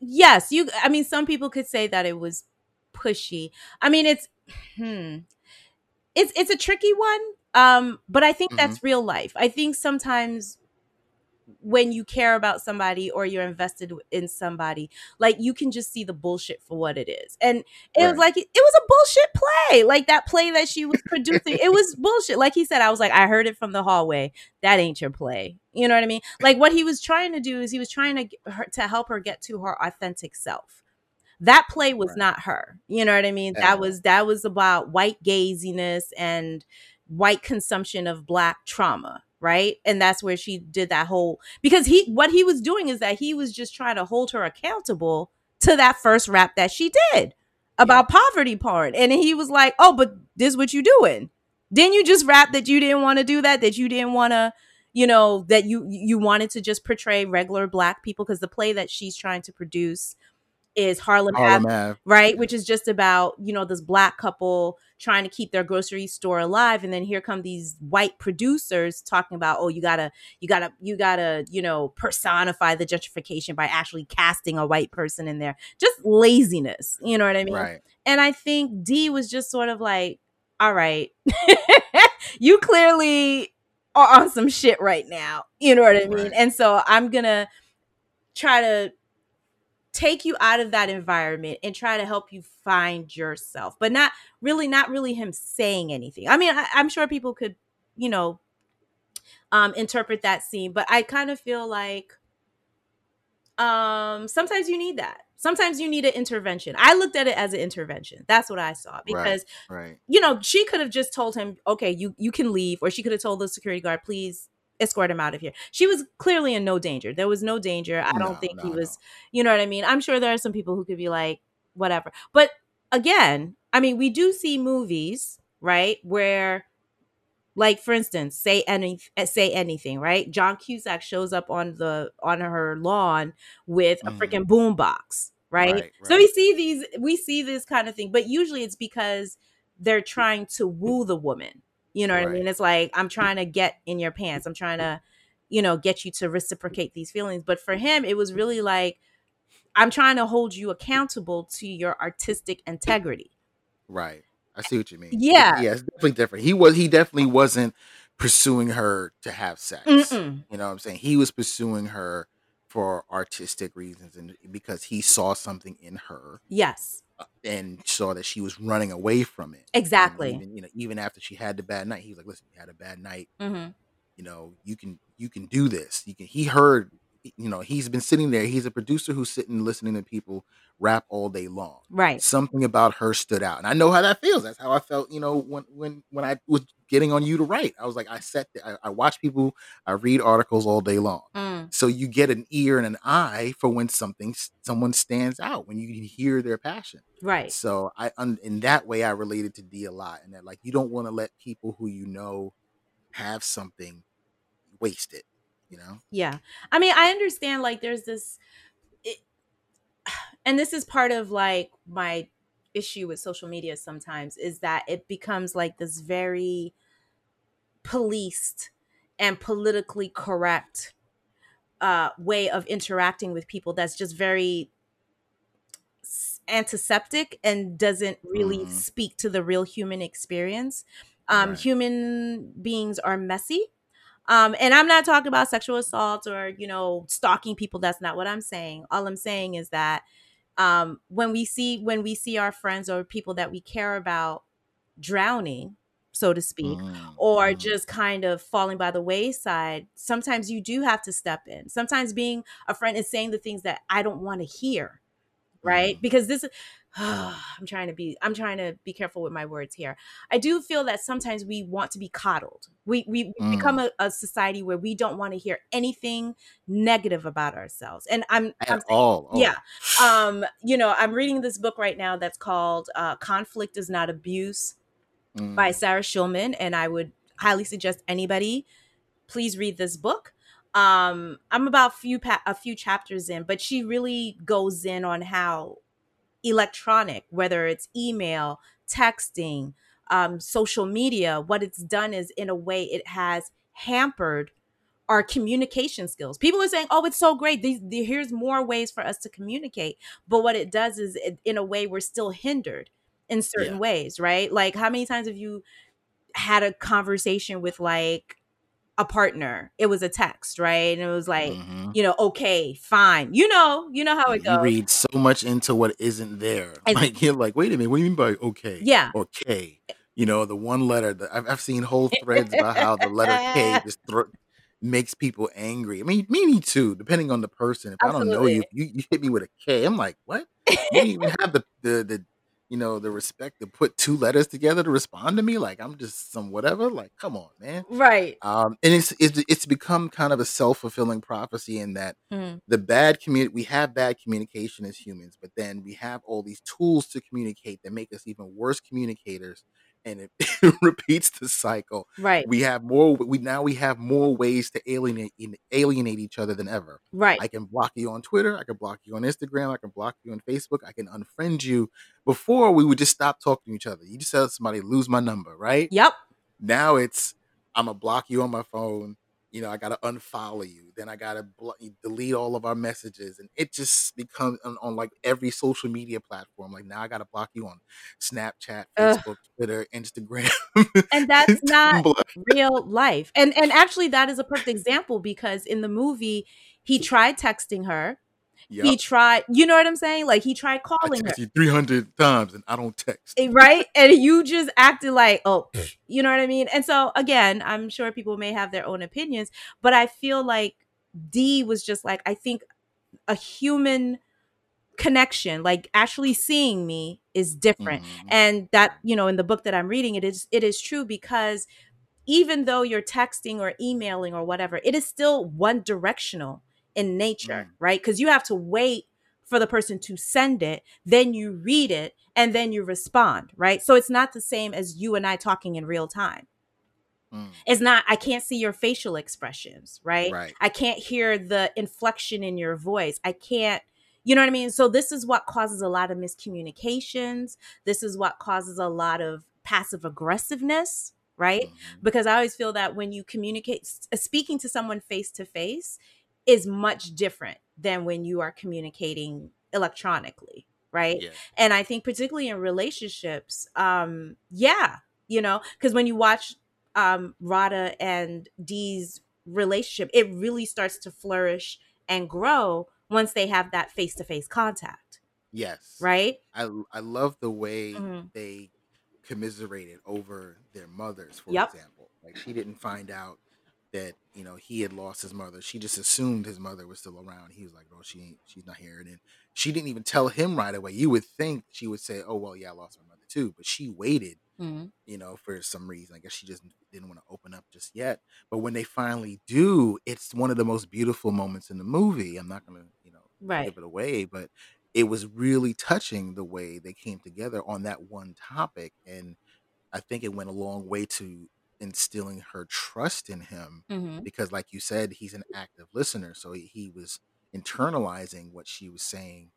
yes, you. I mean, some people could say that it was pushy. I mean, it's hmm, it's it's a tricky one. Um, but I think that's real life. I think sometimes when you care about somebody or you're invested in somebody, like you can just see the bullshit for what it is. And it was like it, was a bullshit play. Like that play that she was producing, it was bullshit. Like he said, I was like, I heard it from the hallway. That ain't your play. You know what I mean? Like what he was trying to do is he was trying to her to help her get to her authentic self. That play was Right. not her. You know what I mean? At That was that was about white gaziness and white consumption of black trauma, right? And that's where she did that whole because he what he was doing is that he was just trying to hold her accountable to that first rap that she did about poverty porn. And he was like, "Oh, but this what you doing? Didn't you just rap that you didn't want to do that? That you didn't want to, you know, that you you wanted to just portray regular black people because the play that she's trying to produce is Harlem, Harlem Ave, Ave. right? Which is just about, you know, this black couple trying to keep their grocery store alive. And then here come these white producers talking about, oh, you gotta, you gotta, you gotta, you know, personify the gentrification by actually casting a white person in there. Just laziness. You know what I mean? Right. And I think D was just sort of like, all right, you clearly are on some shit right now. You know what I mean? Right. And so I'm gonna try to take you out of that environment and try to help you find yourself, but not really, not really him saying anything. I mean, I, I'm sure people could, you know, um, interpret that scene, but I kind of feel like um sometimes you need that sometimes you need an intervention i looked at it as an intervention that's what i saw because Right. you know she could have just told him okay you you can leave or she could have told the security guard please escort him out of here. She was clearly in no danger. There was no danger. I don't No, think he no, was you know what i mean? I'm sure there are some people who could be like whatever. But again i mean we do see movies right where like for instance say any say anything right? John cusack shows up on the on her lawn with a Mhm. freaking boombox right? Right, so we see these we see this kind of thing but usually it's because they're trying to woo the woman you know what i mean it's like i'm trying to get in your pants i'm trying to you know get you to reciprocate these feelings but for him it was really like i'm trying to hold you accountable to your artistic integrity Right. I see what you mean. Yeah. Yeah, it's definitely different. He was he definitely wasn't pursuing her to have sex. Mm-mm. You know what I'm saying? He was pursuing her for artistic reasons and because he saw something in her yes uh, and saw that she was running away from it. And exactly even, you know, even after she had the bad night, he was like, "Listen, you had a bad night. hmm You know, you can you can do this. You can." He heard, you know, he's been sitting there. He's a producer who's sitting listening to people rap all day long. Right. Something about her stood out and i know how that feels that's how i felt you know when when when i was getting on you to write. I was like i set the, I, I watch people i read articles all day long. Mm. so you get an ear and an eye for when something someone stands out when you hear their passion. Right. So i un, in that way i related to d a lot and that like you don't want to let people who you know have something waste it you know Yeah. I mean, I understand like there's this it, and this is part of like my issue with social media sometimes is that it becomes like this very policed and politically correct uh way of interacting with people that's just very antiseptic and doesn't really Mhm. speak to the real human experience. Um, Right. Human beings are messy. Um, and I'm not talking about sexual assault or, you know, stalking people. That's not what I'm saying. All I'm saying is that um, when we see when we see our friends or people that we care about drowning, so to speak, Mm, or mm. just kind of falling by the wayside, sometimes you do have to step in. Sometimes being a friend is saying the things that I don't want to hear, right? Mhm. Because this is I'm trying to be I'm trying to be careful with my words here. I do feel that sometimes we want to be coddled. We we Mm. become a, a society where we don't want to hear anything negative about ourselves. And I'm I'm at all oh. yeah. um you know, I'm reading this book right now that's called uh Conflict is Not Abuse by Mm. Sarah Schulman, and I would highly suggest anybody please read this book. Um, I'm about few pa- a few chapters in, but she really goes in on how electronic, whether it's email, texting, um, social media, what it's done is in a way it has hampered our communication skills. People are saying, "Oh, it's so great. These, the, here's more ways for us to communicate." But what it does is, it, in a way, we're still hindered in certain Yeah. ways, right? Like, how many times have you had a conversation with like a partner? It was a text, right? And it was like, Mhm. you know, okay, fine. You know, you know how it you goes. You read so much into what isn't there. Ex- Like you're like, wait a minute, what do you mean by okay? Yeah. Or K? You know, the one letter. The, I've, I've seen whole threads about how the letter K just thro- makes people angry. I mean, me, me too. Depending on the person. If I don't know you, you, you hit me with a K, I'm like, what? You don't even have the the the you know the respect to put two letters together to respond to me. Like I'm just some whatever. Like, come on, man. right. Um, and it's it's it's become kind of a self fulfilling prophecy in that Mm. the bad community we have bad communication as humans, but then we have all these tools to communicate that make us even worse communicators and it, it repeats the cycle. Right. We have more. We now we have more ways to alienate alienate each other than ever. Right. I can block you on Twitter. I can block you on Instagram. I can block you on Facebook. I can unfriend you. Before we would just stop talking to each other. You just tell somebody lose my number, right? Yep. Now it's I'm gonna block you on my phone. You know, I gotta unfollow you. Then I gotta blo- delete all of our messages, and it just becomes on, on like every social media platform. Like now, I gotta block you on Snapchat, Ugh. Facebook, Twitter, Instagram, and that's not real life. And and actually that is a perfect example because in the movie he tried texting her. He tried, you know what I'm saying? Like he tried calling her. you 300 times and I don't text. Eh, right and you just acted like oh you know what i mean and so again i'm sure people may have their own opinions but i feel like d was just like i think a human connection like actually seeing me is different Mhm. and that you know in the book that i'm reading it is it is true because even though you're texting or emailing or whatever it is still one directional in nature Mm. right because you have to wait for the person to send it then you read it and then you respond right so it's not the same as you and i talking in real time Mm. it's not i can't see your facial expressions right Right. i can't hear the inflection in your voice i can't you know what i mean so this is what causes a lot of miscommunications this is what causes a lot of passive aggressiveness right Mhm. because i always feel that when you communicate speaking to someone face to face is much different than when you are communicating electronically right Yeah. and i think particularly in relationships um yeah you know because when you watch um radha and dee's relationship it really starts to flourish and grow once they have that face-to-face contact Yes. right I I love the way Mhm. they commiserated over their mothers, for Yep. example. Like she didn't find out that you know he had lost his mother. She just assumed his mother was still around. He was like, "Oh, she ain't. She's not here." And then she didn't even tell him right away. You would think she would say, "Oh, well, yeah, I lost my mother too," but she waited. Mhm. You know, for some reason. I guess she just didn't want to open up just yet. But when they finally do, it's one of the most beautiful moments in the movie. I'm not gonna, you know, right give it away, but it was really touching the way they came together on that one topic. And I think it went a long way to instilling her trust in him hmm because, like you said, he's an active listener. So he, he was internalizing what she was saying.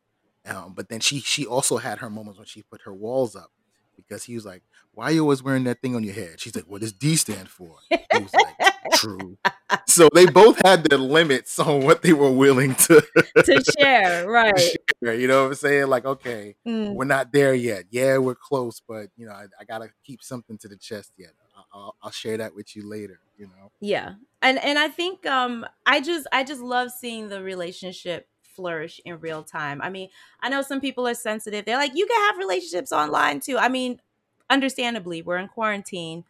Um, but then she she also had her moments when she put her walls up because he was like, "Why are you always wearing that thing on your head?" She's like, "What does D stand for?" He was like, "True." So they both had their limits on what they were willing to to share right share. You know what I'm saying? Like, okay, Mm. we're not there yet. Yeah, we're close, but you know, I, I gotta keep something to the chest yet. I'll, I'll, share that with you later. You know? yeah and and i think um i just i just love seeing the relationship flourish in real time i mean i know some people are sensitive they're like you can have relationships online too i mean understandably we're in quarantine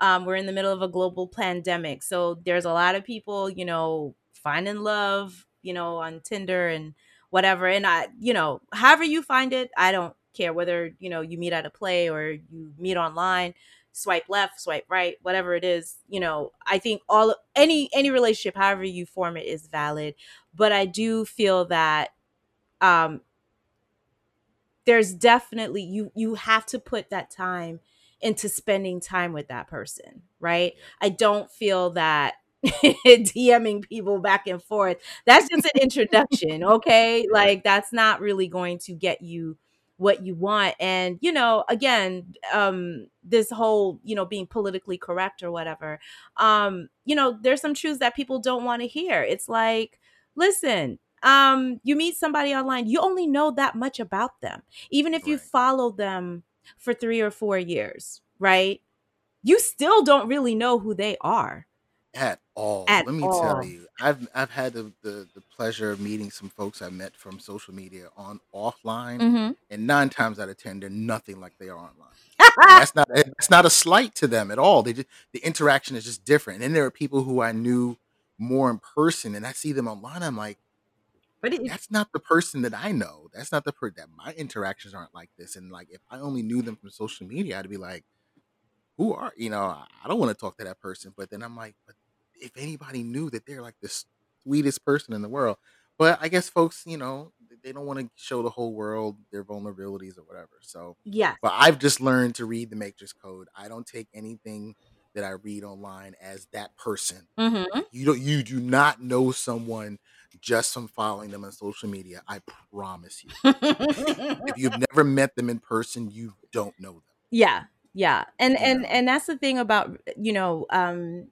um we're in the middle of a global pandemic so there's a lot of people you know finding love you know on tinder and whatever and i you know however you find it i don't care whether you know you meet at a play or you meet online swipe left swipe right whatever it is you know i think all any any relationship however you form it is valid. But i do feel that um there's definitely you you have to put that time into spending time with that person right? I don't feel that dming people back and forth. That's just an introduction okay? Like that's not really going to get you what you want and you know again um this whole you know being politically correct or whatever um you know there's some truths that people don't want to hear. It's like listen um you meet somebody online you only know that much about them. Even if you follow them for 3 or 4 years right you still don't really know who they are. At all. at Let me tell all you, I've I've had the, the the pleasure of meeting some folks I met from social media on offline, mhm and nine times out of ten, they're nothing like they are online. And that's not that's not a slight to them at all. They just the interaction is just different. And then there are people who I knew more in person, and I see them online. I'm like, but it, that's not the person that I know. That's not the person that my interactions aren't like this. And like, if I only knew them from social media, I'd be like, who are you know? I I don't want to talk to that person. But then I'm like, but if anybody knew that they're like the sweetest person in the world, but I guess folks, you know, they don't want to show the whole world their vulnerabilities or whatever. So yeah. but I've just learned to read the Matrix code. I don't take anything that I read online as that person. hmm You don't you do not know someone just from following them on social media. I promise you. If you've never met them in person, you don't know them. yeah. Yeah. And You and know. and that's the thing about, you know, um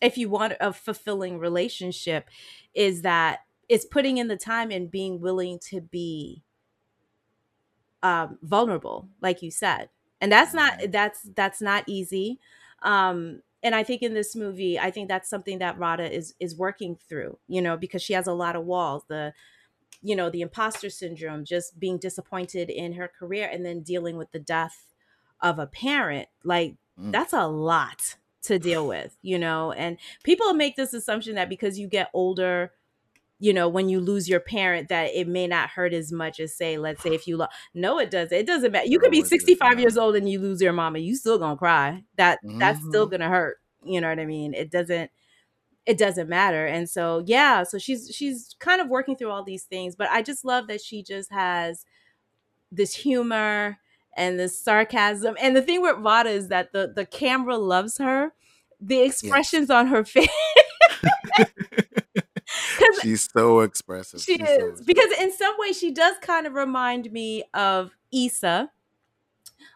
if you want a fulfilling relationship is that it's putting in the time and being willing to be um vulnerable like you said and that's not Mhm. that's that's not easy um and i think in this movie i think that's something that radha is is working through you know because she has a lot of walls the you know the imposter syndrome just being disappointed in her career and then dealing with the death of a parent like Mm. that's a lot to deal with you know and people make this assumption that because you get older you know when you lose your parent that it may not hurt as much as say let's say if you lo- no it doesn't. It doesn't matter you could be 65 years old and you lose your mama you still gonna cry. That that's still Mhm. gonna hurt you know what i mean? It doesn't it doesn't matter. And so yeah so she's she's kind of working through all these things but i just love that she just has this humor and the sarcasm and the thing with Radha is that the the camera loves her the Yes. expressions on her face She's so expressive. she She's so is expressive. because in some way she does kind of remind me of Issa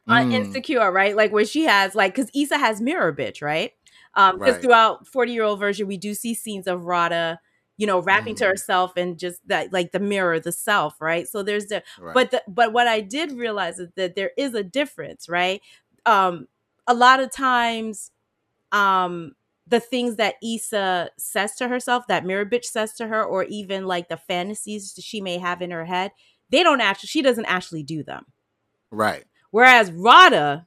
on Mm, Insecure, right? Like where she has like because Issa has mirror bitch, right? Um, because right. throughout 40 year old version, we do see scenes of Radha, you know, rapping to Mhm. herself and just that like the mirror, the self, right? So there's the Right. but the, but what I did realize is that there is a difference, right? Um, a lot of times, um, the things that Issa says to herself, that mirror bitch says to her, or even like the fantasies she may have in her head, they don't actually, she doesn't actually do them. Right. Whereas Radha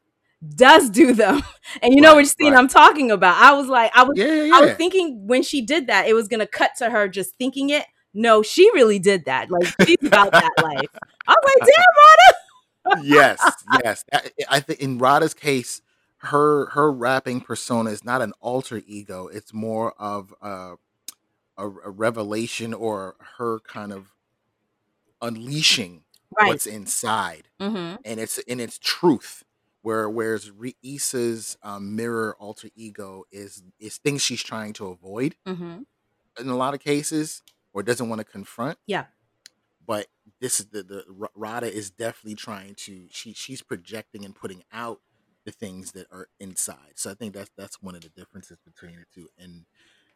does do them. And you know Right. which scene Right. I'm talking about. I was like, I was Yeah. Yeah. I was thinking when she did that, it was gonna cut to her just thinking it. No, she really did that. Like she's about that life. I was like, damn, yes. Yes. I, I think in Radha's case, her her rapping persona is not an alter ego. It's more of a a, a revelation or her kind of unleashing right. what's inside, Mm-hmm. and it's in its truth. Where whereas Re- Issa's um, mirror alter ego is is things she's trying to avoid Mm-hmm. in a lot of cases, or doesn't want to confront. Yeah. But this is the the Radha is definitely trying to she she's projecting and putting out the things that are inside. So I think that's that's one of the differences between the two. And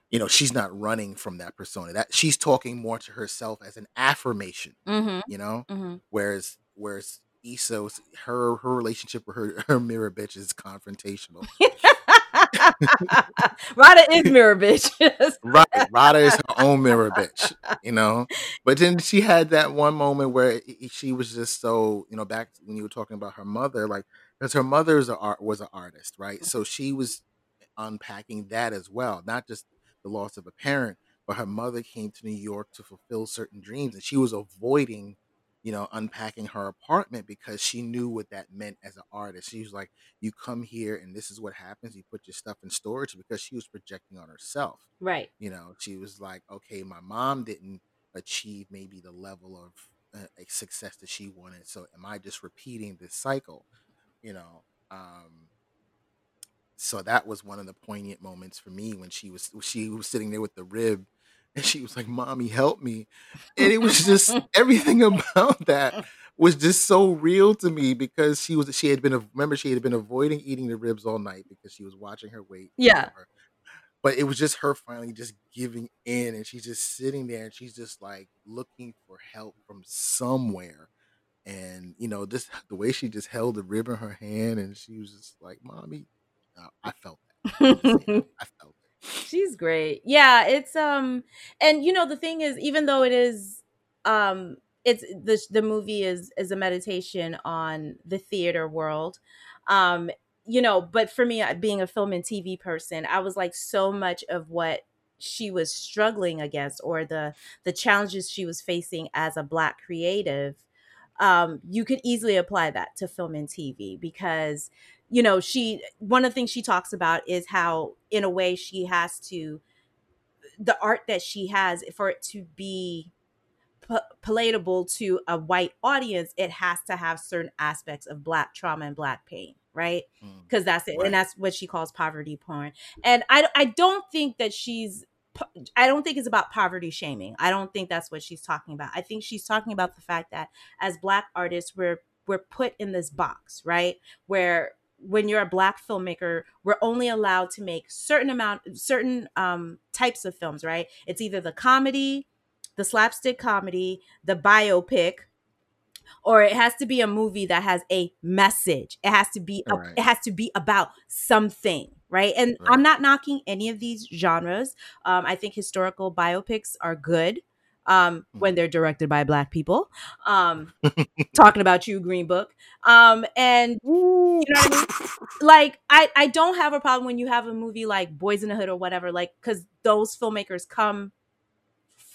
you know, she's not running from that persona. That she's talking more to herself as an affirmation. Mm-hmm. You know, Mm-hmm. whereas whereas Issa's her her relationship with her her mirror bitch is confrontational. Radha is mirror bitch. Right, Radha is her own mirror bitch, you know. But then she had that one moment where she was just so, you know, back when you were talking about her mother, like because her mother is a art was an artist, right? So mm-hmm. she was unpacking that as well, not just the loss of a parent, but her mother came to New York to fulfill certain dreams, and she was avoiding, you know, unpacking her apartment because she knew what that meant as an artist. She was like, "You come here, and this is what happens. You put your stuff in storage," because she was projecting on herself right. you know she was like okay my mom didn't achieve maybe the level of uh, a success that she wanted so am i just repeating this cycle you know um so that was one of the poignant moments for me when she was she was sitting there with the rib and she was like mommy help me. And it was just everything about that was just so real to me because she was she had been remember she had been avoiding eating the ribs all night because she was watching her weight Yeah. whatever but it was just her finally just giving in and she's just sitting there and she's just like looking for help from somewhere. And you know just the way she just held the rib in her hand and she was just like mommy i felt that. I'm just saying, i felt She's great. Yeah, it's um and you know the thing is even though it is um it's the the movie is is a meditation on the theater world. Um you know, but for me being a film and TV person, I was like so much of what she was struggling against or the the challenges she was facing as a black creative um, you could easily apply that to film and TV because you know she one of the things she talks about is how in a way she has to the art that she has for it to be p- palatable to a white audience, it has to have certain aspects of black trauma and black pain, right? Because mm, that's it, right. and that's what she calls poverty porn. And I I don't think that she's I don't think it's about poverty shaming. I don't think that's what she's talking about. I think she's talking about the fact that as black artists, we're we're put in this box, right? Where when you're a black filmmaker, we're only allowed to make certain amount certain um types of films, right? It's either the comedy, the slapstick comedy, the biopic, or it has to be a movie that has a message. It has to be a, right. it has to be about something, right? And right. I'm not knocking any of these genres. Um, I think historical biopics are good um, when mm-hmm. they're directed by black people. Um, talking about you, Green Book. Um, and you know what I mean? Like, I, I don't have a problem when you have a movie like Boys in the Hood or whatever, like, because those filmmakers come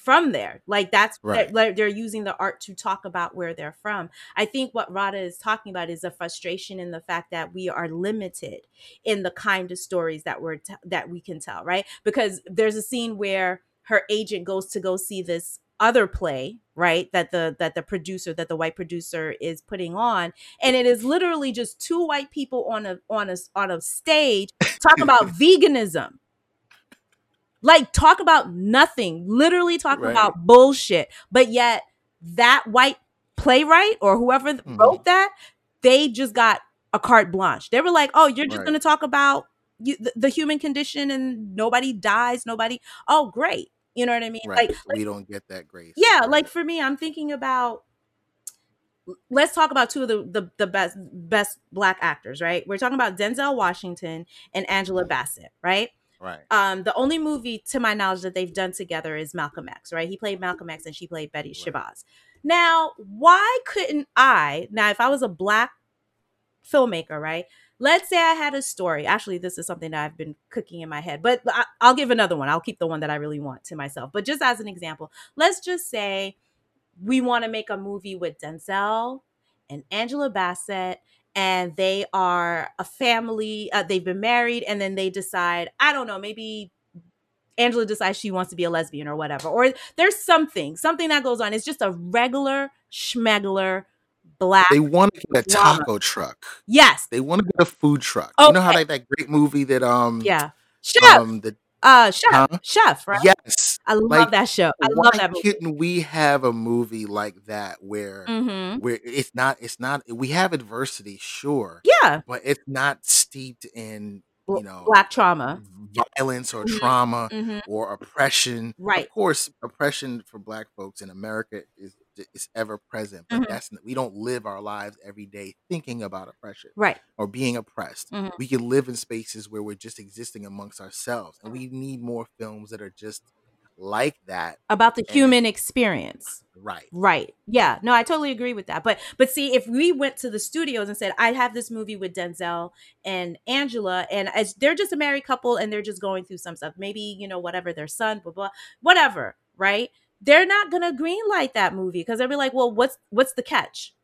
from there. Like that's right. they're, they're, using the art to talk about where they're from. I think what Radha is talking about is a frustration in the fact that we are limited in the kind of stories that we're t- that we can tell, right? Because there's a scene where her agent goes to go see this other play right that the that the producer that the white producer is putting on and it is literally just two white people on a on a on a stage talking about veganism like talk about nothing, literally talk right. about bullshit. But yet that white playwright or whoever mm-hmm. wrote that, they just got a carte blanche. They were like, "Oh, you're just right. going to talk about you, the, the, human condition and nobody dies, nobody. Oh, great. You know what I mean? Right. Like we don't get that grace. Yeah, right. like for me, I'm thinking about let's talk about two of the, the, the best best black actors, right? We're talking about Denzel Washington and Angela Bassett, right? Right. Um, the only movie, to my knowledge, that they've done together is Malcolm X. Right. He played Malcolm X, and she played Betty right. Shabazz. Now, why couldn't I? Now, if I was a black filmmaker, right? Let's say I had a story. Actually, this is something that I've been cooking in my head, but I, will give another one. I'll keep the one that I really want to myself. But just as an example, let's just say we want to make a movie with Denzel and Angela Bassett and they are a family. Uh, they've been married, and then they decide, I don't know, maybe Angela decides she wants to be a lesbian or whatever, or there's something, something that goes on. It's just a regular schmegler black. They want to get a taco truck. Yes, they want to get a food truck. Okay. You know how like that great movie that um yeah chef um the uh chef huh? chef right yes I love like, that show. I love that movie. Couldn't we have a movie like that where mm-hmm. where it's not it's not we have adversity, sure. Yeah. But it's not steeped in you know black trauma violence or mm-hmm. trauma mm-hmm. or oppression right of course oppression for black folks in america is is ever present but mm-hmm. that's we don't live our lives every day thinking about oppression right. or being oppressed. Mm-hmm. we can live in spaces where we're just existing amongst ourselves and we need more films that are just like that about the and, human experience. Right. Right. Yeah. No i totally agree with that but but see if we went to the studios and said i have this movie with denzel and angela and as they're just a married couple and they're just going through some stuff maybe you know whatever their son blah blah whatever right they're not gonna green light that movie because they'll be like well what's what's the catch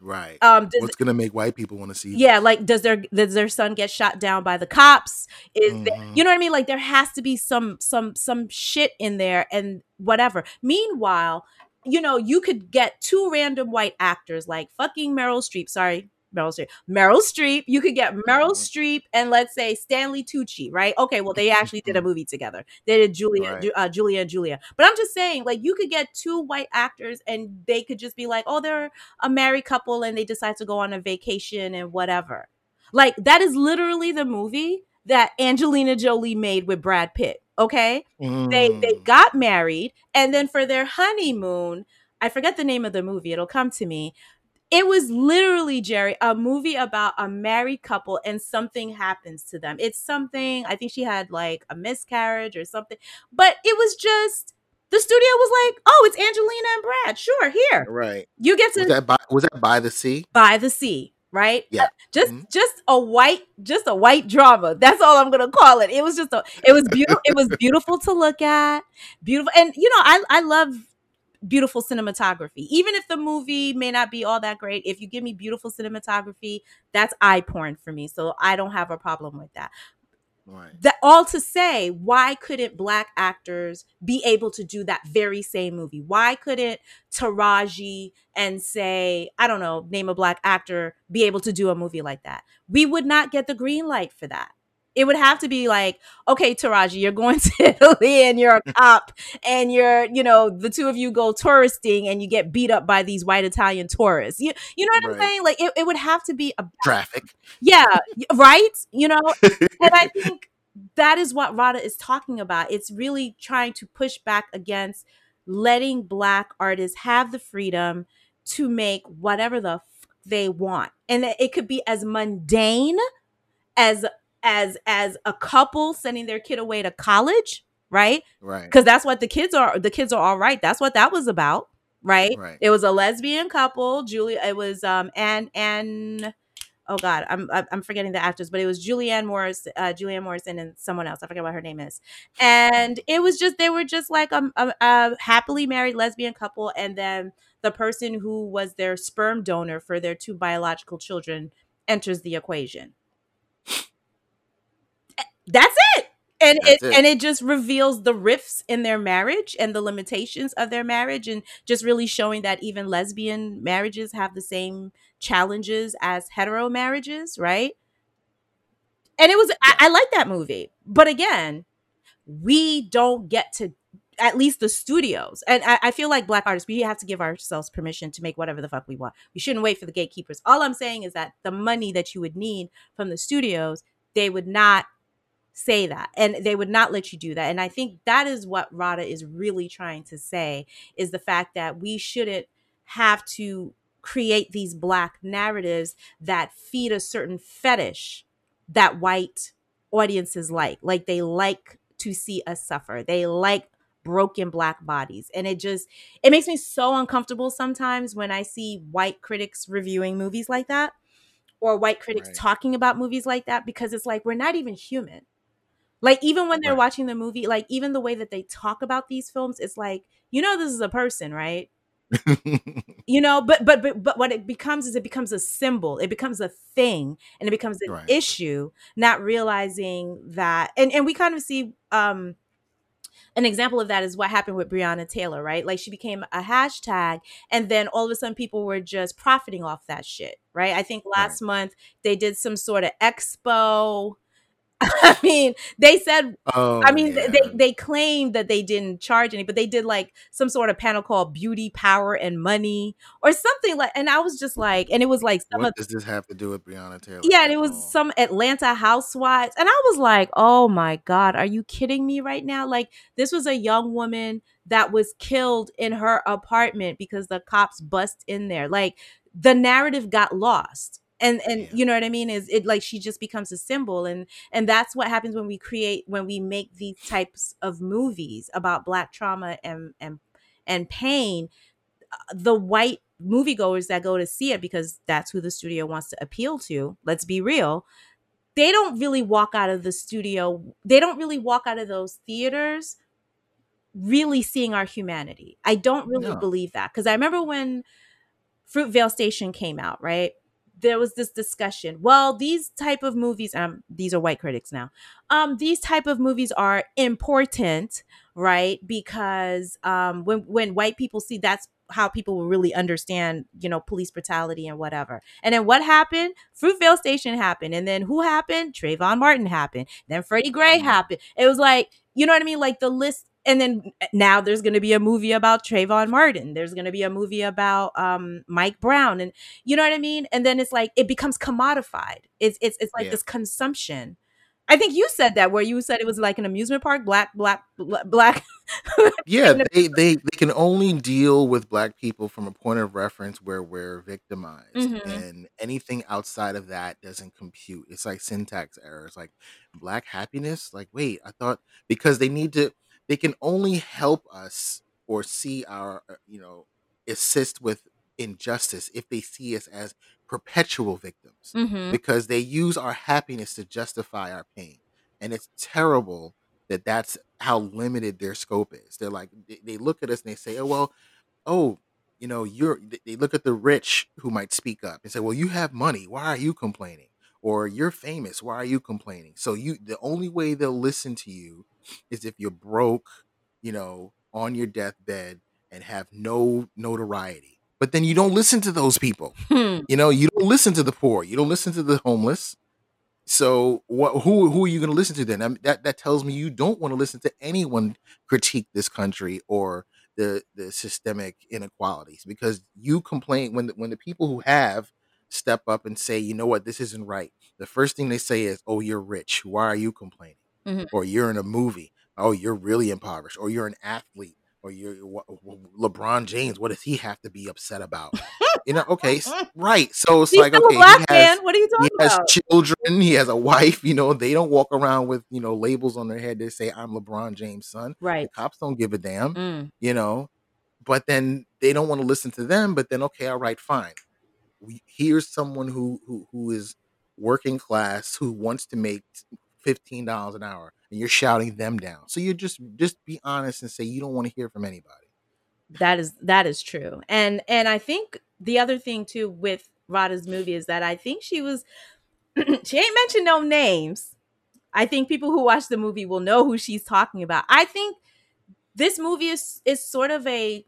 Right. Um, What's gonna make white people want to see? Yeah, like does their does their son get shot down by the cops? Is mm-hmm. there, you know what I mean? Like there has to be some some some shit in there and whatever. Meanwhile, you know, you could get two random white actors like fucking Meryl Streep. Sorry, Meryl Streep. Meryl Streep. You could get Meryl mm-hmm. Streep and let's say Stanley Tucci, right? Okay, well they actually did a mm-hmm. movie together. They did Julia, right. uh, Julia and Julia. But I'm just saying, like you could get two white actors and they could just be like, oh, they're a married couple and they decide to go on a vacation and whatever. Like that is literally the movie that Angelina Jolie made with Brad Pitt. Okay, mm. they they mm. got married and then for their honeymoon. I forget the name of the movie. It'll come to me it was literally Jerry, a movie about a married couple and something happens to them. It's something I think she had like a miscarriage or something, but it was just the studio was like, "Oh, it's Angelina and Brad. Sure, here, right? You get to was that by, was that by the sea? By the sea, right? Yeah, just mm-hmm. just a white just a white drama. That's all I'm gonna call it. It was just a it was beautiful. it was beautiful to look at, beautiful, and you know I I love beautiful cinematography. Even if the movie may not be all that great, if you give me beautiful cinematography, that's eye porn for me. So I don't have a problem with that. Right. that all to say why couldn't black actors be able to do that very same movie why couldn't taraji and say i don't know name a black actor be able to do a movie like that we would not get the green light for that it would have to be like okay taraji you're going to italy and you're a cop and you're you know the two of you go touristing and you get beat up by these white italian tourists you, you know what Right. i'm saying like it, it would have to be a Traffic. yeah right you know and I think that is what Radha is talking about. It's really trying to push back against letting black artists have the freedom to make whatever the f- they want. And it it could be as mundane as as as a couple sending their kid away to college, right? right. Because that's what the kids are the kids are all right. That's what that was about, right? Right. It was a lesbian couple. Julia it was um and and oh god i'm i'm forgetting the actors but it was julianne morris uh julianne morrison and someone else i forget what her name is and it was just they were just like a, a, a happily married lesbian couple and then the person who was their sperm donor for their two biological children enters the equation that's it. And That's it, it. and it just reveals the rifts in their marriage and the limitations of their marriage and just really showing that even lesbian marriages have the same challenges as hetero marriages right? And it was I, I like that movie. But again we don't get to at least the studios and I, I feel like black artists we have to give ourselves permission to make whatever the fuck we want. We shouldn't wait for the gatekeepers. All i'm saying is that the money that you would need from the studios they would not say that and they would not let you do that and i think that is what radha is really trying to say is the fact that we shouldn't have to create these black narratives that feed a certain fetish that white audiences like like they like to see us suffer they like broken black bodies and it just it makes me so uncomfortable sometimes when i see white critics reviewing movies like that or white critics Right. talking about movies like that because it's like we're not even human like even when they're Right. watching the movie like even the way that they talk about these films it's like you know this is a person right you know but but but, but what it becomes is it becomes a symbol it becomes a thing and it becomes an Right. issue not realizing that and and we kind of see um an example of that is what happened with Breonna Taylor, right? Like she became a hashtag, and then all of a sudden people were just profiting off that shit, right? I think last month they did some sort of expo. I mean, they said oh, I mean, yeah. they they claimed that they didn't charge any, but they did like some sort of panel called "Beauty, Power, and Money" or something like. And I was just like, and it was like some what of does this have to do with Breonna Taylor? yeah, and it was some Atlanta housewives, and I was like, oh my god, are you kidding me right now? Like this was a young woman that was killed in her apartment because the cops bust in there. Like the narrative got lost. And oh, and Yeah. you know what I mean is it like she just becomes a symbol and and that's what happens when we create when we make these types of movies about black trauma and and and pain uh, the white moviegoers that go to see it because that's who the studio wants to appeal to let's be real they don't really walk out of the studio they don't really walk out of those theaters really seeing our humanity i don't really No. believe that because i remember when fruitvale station came out right there was this discussion. Well these type of movies um these are white critics now. Um these type of movies are important right? Because um when when white people see that's how people will really understand you know police brutality and whatever. And then what happened? Fruitvale station happened. And then who happened? Trayvon Martin happened. Then Freddie Gray Mhm. happened. It was like you know what I mean? Like the list and then now there's going to be a movie about Trayvon Martin. There's going to be a movie about um Mike Brown and you know what I mean? And then it's like it becomes commodified. It's it's it's like Yeah. this consumption. I think you said that where you said it was like an amusement park black black black yeah they, they they can only deal with black people from a point of reference where we're victimized. Mhm. and anything outside of that doesn't compute. It's like syntax errors like black happiness? Like wait i thought because they need to they can only help us or see our uh, you know assist with injustice if they see us as perpetual victims Mhm. because they use our happiness to justify our pain and it's terrible that that's how limited their scope is they're like they, look at us and they say oh well oh you know you're they look at the rich who might speak up and say well you have money why are you complaining or you're famous. Why are you complaining? So you the only way they'll listen to you is if you're broke, you know, on your deathbed and have no notoriety. But then you don't listen to those people. Hmm. You know, you don't listen to the poor. You don't listen to the homeless. So what? Who who are you going to listen to then? I mean, that that tells me you don't want to listen to anyone critique this country or the the systemic inequalities because you complain when the, when the people who have step up and say, you know what, this isn't right. The first thing they say is, "Oh, you're rich. Why are you complaining?" Mhm. Or you're in a movie. Oh, you're really impoverished. Or you're an athlete. Or you're LeBron James. What does he have to be upset about? You know, okay, right. So it's He's like, okay, a black he has man. What are you he talking has children he has a wife you know they don't walk around with you know labels on their head that say i'm lebron james son the Right. cops don't give a damn Mm. you know but then they don't want to listen to them but then okay all right fine we, here's someone who who who is working class who wants to make $15 an hour and you're shouting them down so you just just be honest and say you don't want to hear from anybody That is that is true. And and I think the other thing too with Radha's movie is that I think she was she ain't mentioned no names. I think people who watch the movie will know who she's talking about. I think this movie is is sort of a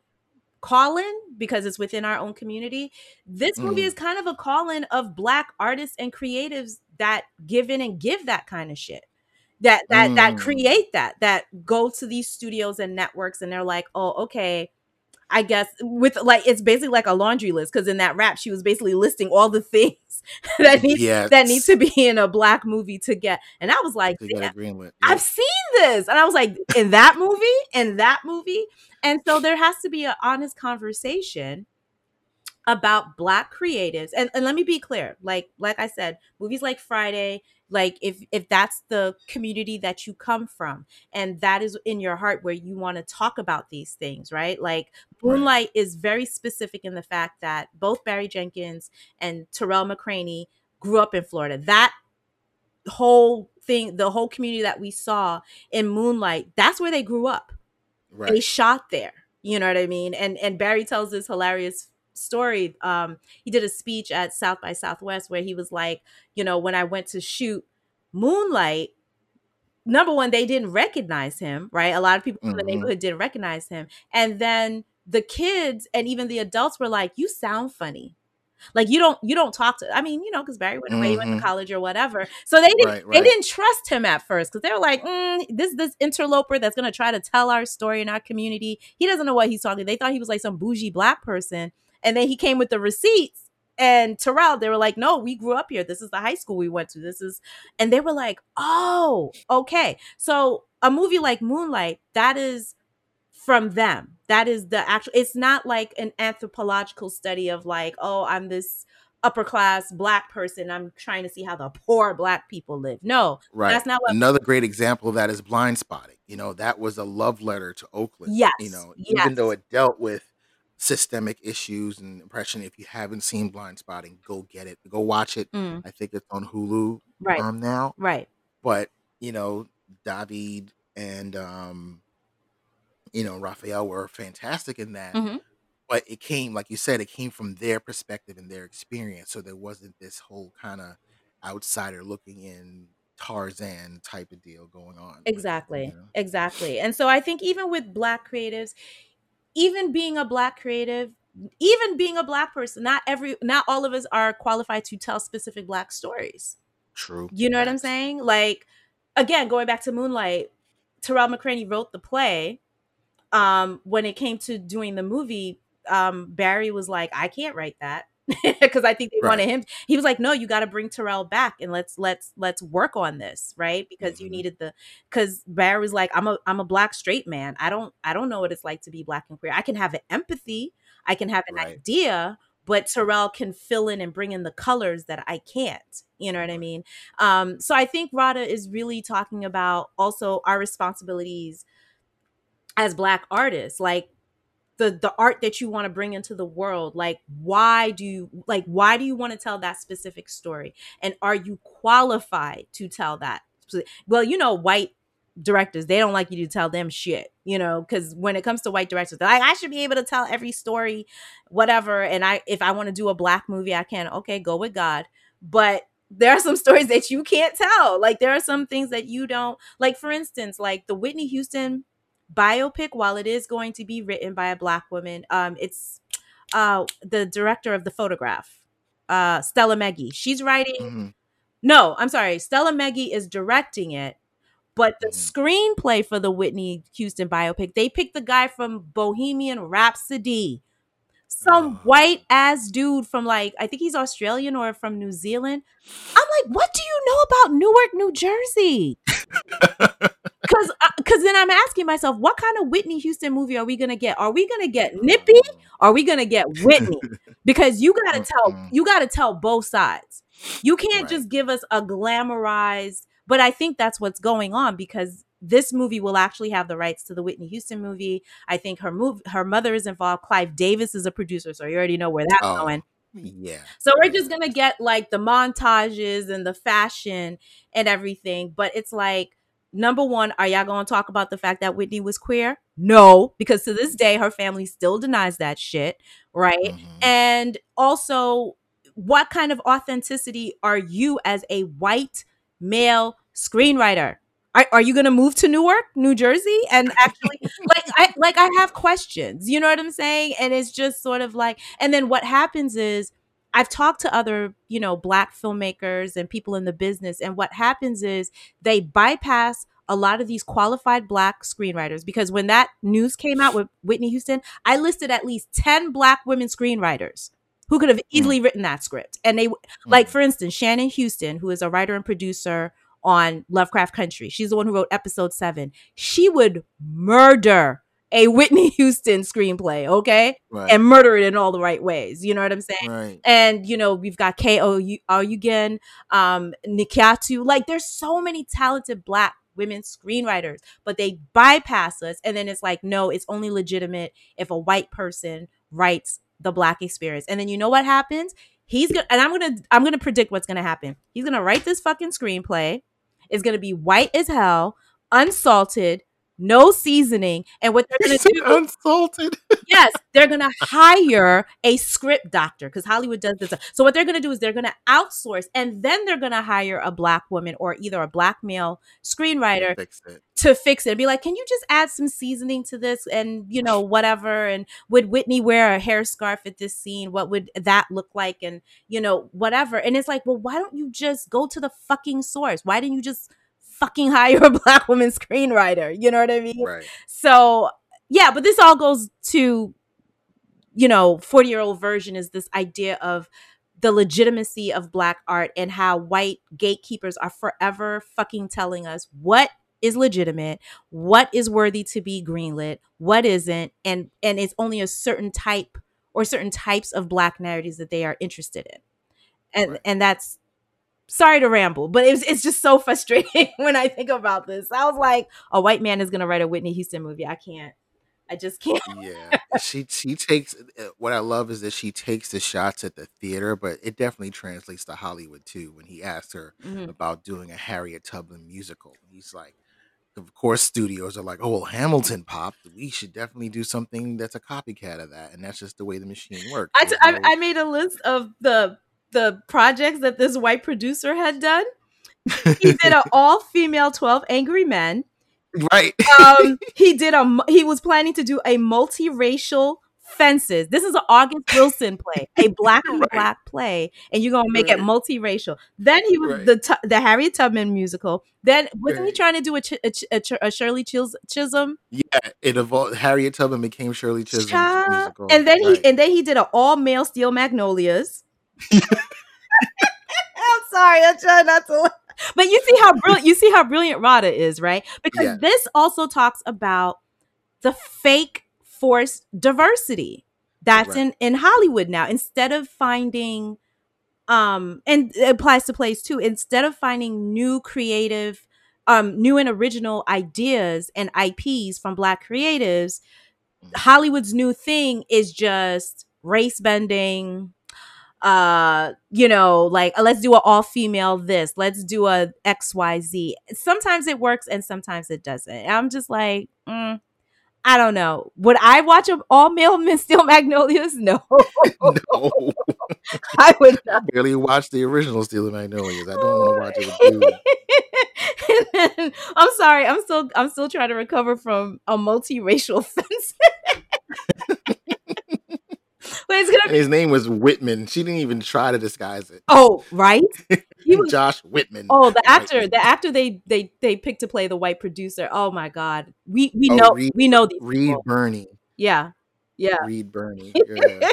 call-in because it's within our own community. This movie Mm. is kind of a call-in of black artists and creatives that give in and give that kind of shit. That that that Mm. create that that go to these studios and networks and they're like, "Oh, okay, I guess with like it's basically like a laundry list because in that rap she was basically listing all the things that need yes that need to be in a black movie to get. And I was like, get "Damn, I've seen this. And I was like, in that movie, in that movie. And so there has to be an honest conversation about black creatives. And, and let me be clear, like like I said, movies like Friday, like if if that's the community that you come from and that is in your heart where you want to talk about these things, right? Like right Moonlight is very specific in the fact that both Barry Jenkins and Tarell McCraney grew up in Florida. That whole thing, the whole community that we saw in Moonlight, that's where they grew up. They shot there. You know what I mean? And and Barry tells this hilarious story. Um, he did a speech at South by Southwest where he was like, you know, when I went to shoot Moonlight, number one, they didn't recognize him, right? A lot of people in the hmm neighborhood didn't recognize him. And then the kids and even the adults were like, You sound funny. Like you don't you don't talk to I mean, you know, because Barry went away, he went to hmm college or whatever. So they didn't right they didn't trust him at first because they were like, mm, this this interloper that's gonna try to tell our story in our community. He doesn't know what he's talking. They thought he was like some bougie black person. And then he came with the receipts. And Tarell, they were like, no, we grew up here. This is the high school we went to. This is, and they were like, oh, okay. So a movie like Moonlight, that is from them. That is the actual, it's not like an anthropological study of like, oh, I'm this upper class black person. I'm trying to see how the poor black people live. No, Right. that's not what, Another great example of that is Blindspotting. You know, that was a love letter to Oakland. Yes. You know, yes. even though it dealt with systemic issues and oppression. If you haven't seen Blindspotting, go get it. Go watch it. Mm, I think it's on Hulu right, um now. right. But, you know, Daveed and um, you know, Raphael were fantastic in that. hmm But it came, like you said, it came from their perspective and their experience. So there wasn't this whole kind of outsider looking in Tarzan type of deal going on with it, you Exactly. know. Exactly. And so I think even with black creatives, even being a black creative, even being a black person, not every not all of us are qualified to tell specific black stories. True. You know what I'm saying? Like again, going back to Moonlight, Tarell McCraney wrote the play. Um, when it came to doing the movie, um, Barry was like, I can't write that. Because I think they Right. wanted him. He was like, No, you got to bring Tarell back and let's let's let's work on this, right? Because you Mhm. needed the. Because Barry was like, I'm a I'm a black straight man. I don't I don't know what it's like to be black and queer. I can have an empathy. I can have an Right. idea, but Tarell can fill in and bring in the colors that I can't. You know what I mean? Um, so I think Radha is really talking about also our responsibilities as black artists, like the the art that you want to bring into the world. Like, why do you like why do you want to tell that specific story? And are you qualified to tell that? Well, you know, white directors they don't like you to tell them shit you know because when it comes to white directors like i should be able to tell every story whatever and i if i want to do a black movie i can okay go with god but there are some stories that you can't tell. Like there are some things that you don't like. For instance, like the Whitney Houston biopic, while it is going to be written by a black woman, um, it's uh the director of the photograph, uh, Stella Meghie. She's writing. hmm No, I'm sorry. Stella Meghie is directing it, but the Mhm. screenplay for the Whitney Houston biopic, they picked the guy from Bohemian Rhapsody. Some Oh. white ass dude from like, I think he's Australian or from New Zealand. I'm like, what do you know about Newark, New Jersey? Cause, uh, cause then I'm asking myself, what kind of Whitney Houston movie are we gonna get? Are we gonna get Nippy? Are we gonna get Whitney? Because you gotta tell, you gotta tell both sides. You can't Right. just give us a glamorized. But I think that's what's going on because this movie will actually have the rights to the Whitney Houston movie. I think her move, her mother is involved. Clive Davis is a producer, so you already know where that's Oh, going. yeah. So we're just gonna get like the montages and the fashion and everything. But it's like, number one, are y'all gonna talk about the fact that Whitney was queer? No, because to this day her family still denies that shit, right? Mhm. And also, what kind of authenticity are you as a white male screenwriter? Are, are you going to move to Newark, New Jersey, and actually, like, I like I have questions. You know what I'm saying? And it's just sort of like, and then what happens is, I've talked to other, you know, black filmmakers and people in the business, and what happens is they bypass a lot of these qualified black screenwriters because when that news came out with Whitney Houston, I listed at least 10 black women screenwriters who could have easily written that script. And they, like, Mhm. for instance, Shannon Houston, who is a writer and producer on Lovecraft Country, she's the one who wrote episode seven. She would murder a Whitney Houston screenplay, okay? right. And murder it in all the right ways. You know what I'm saying? right. and you know we've got Ko Oyugen, um, Nikyatu. Like there's so many talented Black women screenwriters, but they bypass us, and then it's like, no, it's only legitimate if a white person writes the Black experience. And then you know what happens? He's gonna, and I'm gonna, I'm gonna predict what's gonna happen. He's gonna write this fucking screenplay. It's gonna be white as hell, unsalted, no seasoning, and what they're gonna do Unsalted. yes, they're gonna hire a script doctor because Hollywood does this. So what they're gonna do is they're gonna outsource, and then they're gonna hire a black woman or either a black male screenwriter Fix to fix it. And be like, can you just add some seasoning to this, and you know whatever? And would Whitney wear a hair scarf at this scene? What would that look like? And you know whatever. And it's like, well, why don't you just go to the fucking source? Why didn't you just fucking hire a black woman screenwriter? You know what I mean? Right. So yeah, but this all goes to, you know, 40 year old version is this idea of the legitimacy of black art and how white gatekeepers are forever fucking telling us what is legitimate, what is worthy to be greenlit, what isn't, and and it's only a certain type or certain types of black narratives that they are interested in. And Right. and that's sorry to ramble, but it's it's just so frustrating when I think about this. I was like, a white man is gonna write a Whitney Houston movie. I can't. I just can't. Yeah. she she takes uh, what I love is that she takes the shots at the theater, but it definitely translates to Hollywood too. When he asked her Mhm. about doing a Harriet Tubman musical, he's like, of course, studios are like, oh well, Hamilton popped. We should definitely do something that's a copycat of that, and that's just the way the machine works. I, t- I, I made a list of the the projects that this white producer had done. He did an all female Twelve Angry Men. right. Um, he did a he was planning to do a multiracial Fences. This is an August Wilson play, a black and Right. black play, and you're gonna make it Right. multiracial. Then he was Right. the the Harriet Tubman musical. Then wasn't he trying to do a, a, a, Shirley Chis- Chisholm? Yeah, it evolved. Harriet Tubman became Shirley Child. musical, And then he and then he did an all male Steel Magnolias. I'm sorry, I'm trying not to. laugh. But you see how brilliant you see how brilliant Radha is, right? Because Yeah. this also talks about the fake forced diversity that's Right. in in Hollywood now. Instead of finding, um, and it applies to plays too. Instead of finding new creative, um, new and original ideas and IPs from Black creatives, Mhm. Hollywood's new thing is just race bending. Uh, you know, like let's do a all female this, let's do a XYZ. Sometimes it works and sometimes it doesn't. I'm just like, mm, I don't know. Would I watch all male Men Steel Magnolias? No. no. I would I barely watched the original Steel Magnolias. I don't want to watch it then, I'm sorry. I'm still I'm still trying to recover from a multiracial offense. It's gonna And his name was Whitman. She didn't even try to disguise it. Oh, right. He was Josh Whitman. Oh, the actor, the actor they they they picked to play the white producer. Oh my god. We we Oh, know Reed- we know these Reed people. Birney. Yeah. Yeah. Reed Birney Yeah.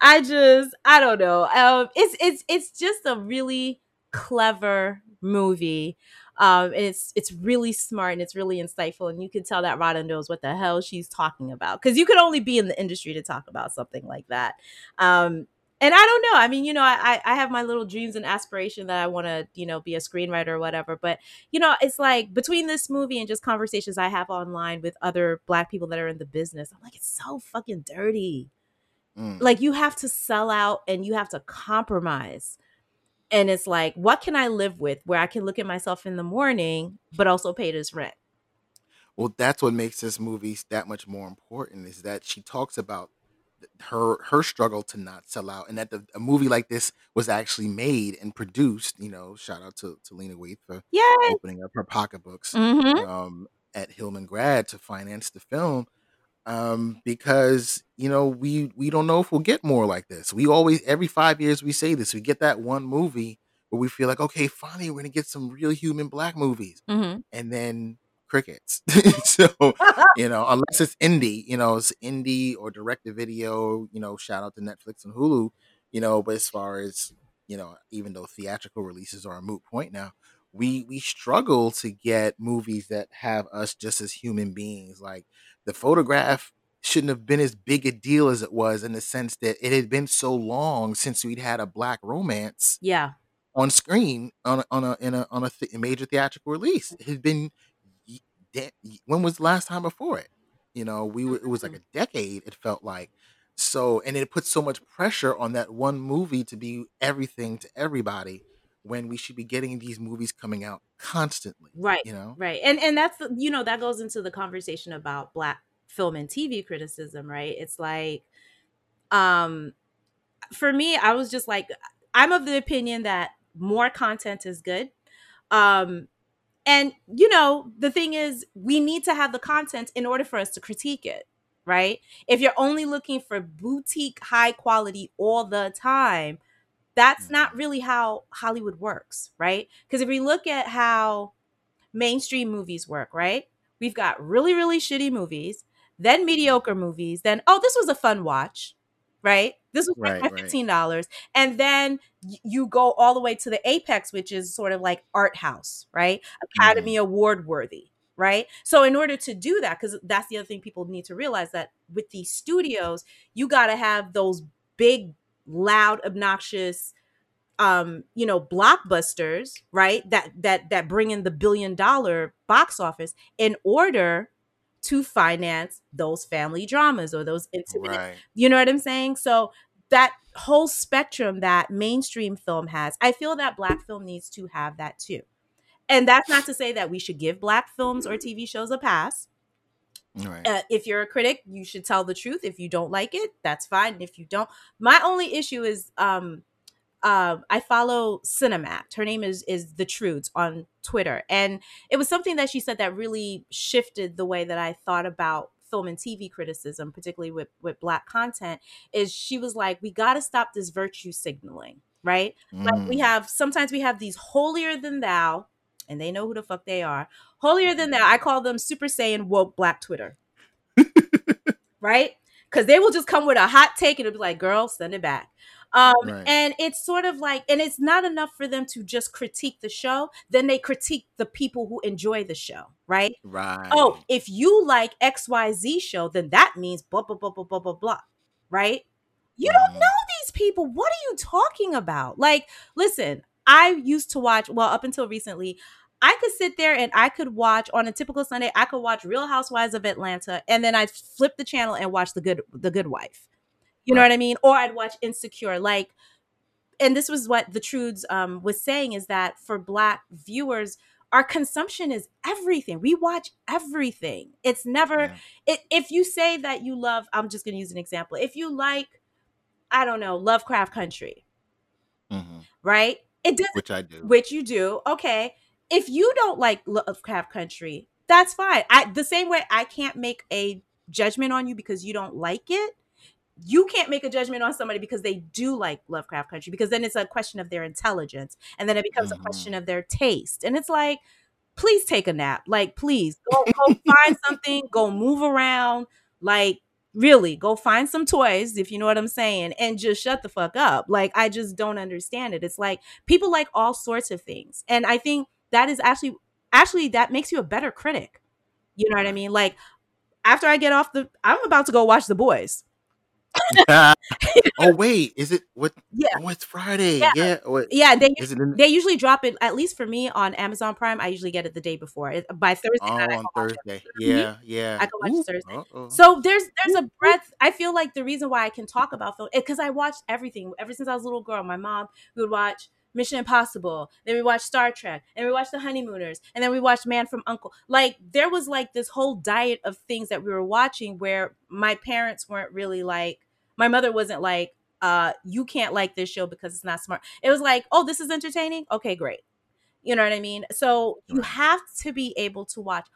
I just I don't know. Um it's it's it's just a really clever movie. Um and it's it's really smart and it's really insightful and you can tell that Radha knows what the hell she's talking about cuz you could only be in the industry to talk about something like that. Um and I don't know. I mean, you know, I I have my little dreams and aspiration that I want to, you know, be a screenwriter or whatever. But you know, it's like between this movie and just conversations I have online with other black people that are in the business, I'm like, it's so fucking dirty. Mm. Like you have to sell out and you have to compromise. And it's like, what can I live with where I can look at myself in the morning, but also pay this rent? Well, that's what makes this movie that much more important is that she talks about her her struggle to not sell out and that the, a movie like this was actually made and produced you know shout out to, to lena waithe for Yay! opening up her pocketbooks Mm-hmm. um, at hillman grad to finance the film um, because you know we we don't know if we'll get more like this we always every five years we say this we get that one movie where we feel like okay finally we're gonna get some real human black movies Mm-hmm. and then crickets. so you know, unless it's indie, you know, it's indie or direct to video. You know, shout out to Netflix and Hulu. You know, but as far as you know, even though theatrical releases are a moot point now, we we struggle to get movies that have us just as human beings. Like the photograph shouldn't have been as big a deal as it was in the sense that it had been so long since we'd had a black romance Yeah. on screen on a, on a in a on a, th- major theatrical release. It had been when was the last time before it? You know, we were it was like mm-hmm. a decade. It felt like so, and it put so much pressure on that one movie to be everything to everybody when we should be getting these movies coming out constantly. Right. You know, Right. And and that's you know that goes into the conversation about black film and TV criticism, right? It's like um for me I was just like I'm of the opinion that more content is good. Um and you know, the thing is we need to have the content in order for us to critique it, right? If you're only looking for boutique high quality all the time, that's mm. not really how Hollywood works, right? Because if we look at how mainstream movies work, right? We've got really, really shitty movies, then mm-hmm. mediocre movies, then, oh, this was a fun watch, right? This was Right, my $15. And then you go all the way to the apex, which is sort of like art house, right? Mm-hmm. Academy Award worthy, right? So, in order to do that, because that's the other thing people need to realize that with these studios, you got to have those big, loud, obnoxious, um you know blockbusters right that that that bring in the billion dollar box office in order to finance those family dramas or those intimate right? you know what i'm saying so that whole spectrum that mainstream film has i feel that black film needs to have that too and that's not to say that we should give black films or tv shows a pass Right. uh, if you're a critic you should tell the truth. If you don't like it that's fine. If you don't my only issue is um um i follow cinemapt her name is is the truths on twitter. And it was something that she said that really shifted the way that i thought about film and tv criticism particularly with with black content is she was like we got to stop this virtue signaling right? Like we Mm. have sometimes we have these holier than thou and they know who the fuck they are holier than thou i call them super saiyan woke black twitter right because they will just come with a hot take and it'll be like girl send it back um Right. and it's sort of like and it's not enough for them to just critique the show then they critique the people who enjoy the show right Right. oh if you like xyz show then that means blah blah blah blah blah blah blah right you don't Mhm. know these people. What are you talking about? Like, listen, I used to watch, well, up until recently, I could sit there and I could watch on a typical Sunday, I could watch Real Housewives of Atlanta, and then I'd flip the channel and watch the good the good wife. You know what I mean? Or I'd watch Insecure. Like, and this was what the Trudes um was saying is that for black viewers, our consumption is everything. We watch everything. It's never Yeah. it, if you say that you love, I'm just going to use an example. If you like I don't know, Lovecraft Country, hmm right? It doesn't Which I do. which you do. Okay. If you don't like Lovecraft Country, that's fine. I the same way I can't make a judgment on you because you don't like it. You can't make a judgment on somebody because they do like Lovecraft Country because then it's a question of their intelligence and then it becomes a Mhm. question of their taste. And it's like, please take a nap. Like, please go go find something, go move around. Like, really, go find some toys, if you know what I'm saying, and just shut the fuck up. Like, I just don't understand it. It's like people like all sorts of things. And I think that is actually actually that makes you a better critic. You know what I mean? Like after I get off the I'm about to go watch the boys. oh wait, is it what? Yeah. Oh, it's Friday. Yeah. Yeah. What, Yeah, they in, they usually drop it at least for me on Amazon Prime. I usually get it the day before. It, by Thursday oh night, on. Thursday? Mhm. Yeah. Yeah. I can watch Ooh, Thursday. uh-oh. So there's there's a breadth. I feel like the reason why I can talk about film because I watched everything ever since I was a little girl. My mom we would watch Mission Impossible, then we watched Star Trek, and we watched The Honeymooners, and then we watched Man from Uncle. Like there was like this whole diet of things that we were watching where my parents weren't really like. My mother wasn't like, uh, "You can't like this show because it's not smart." It was like, "Oh, this is entertaining. Okay, great." You know what I mean? So you have to be able to watch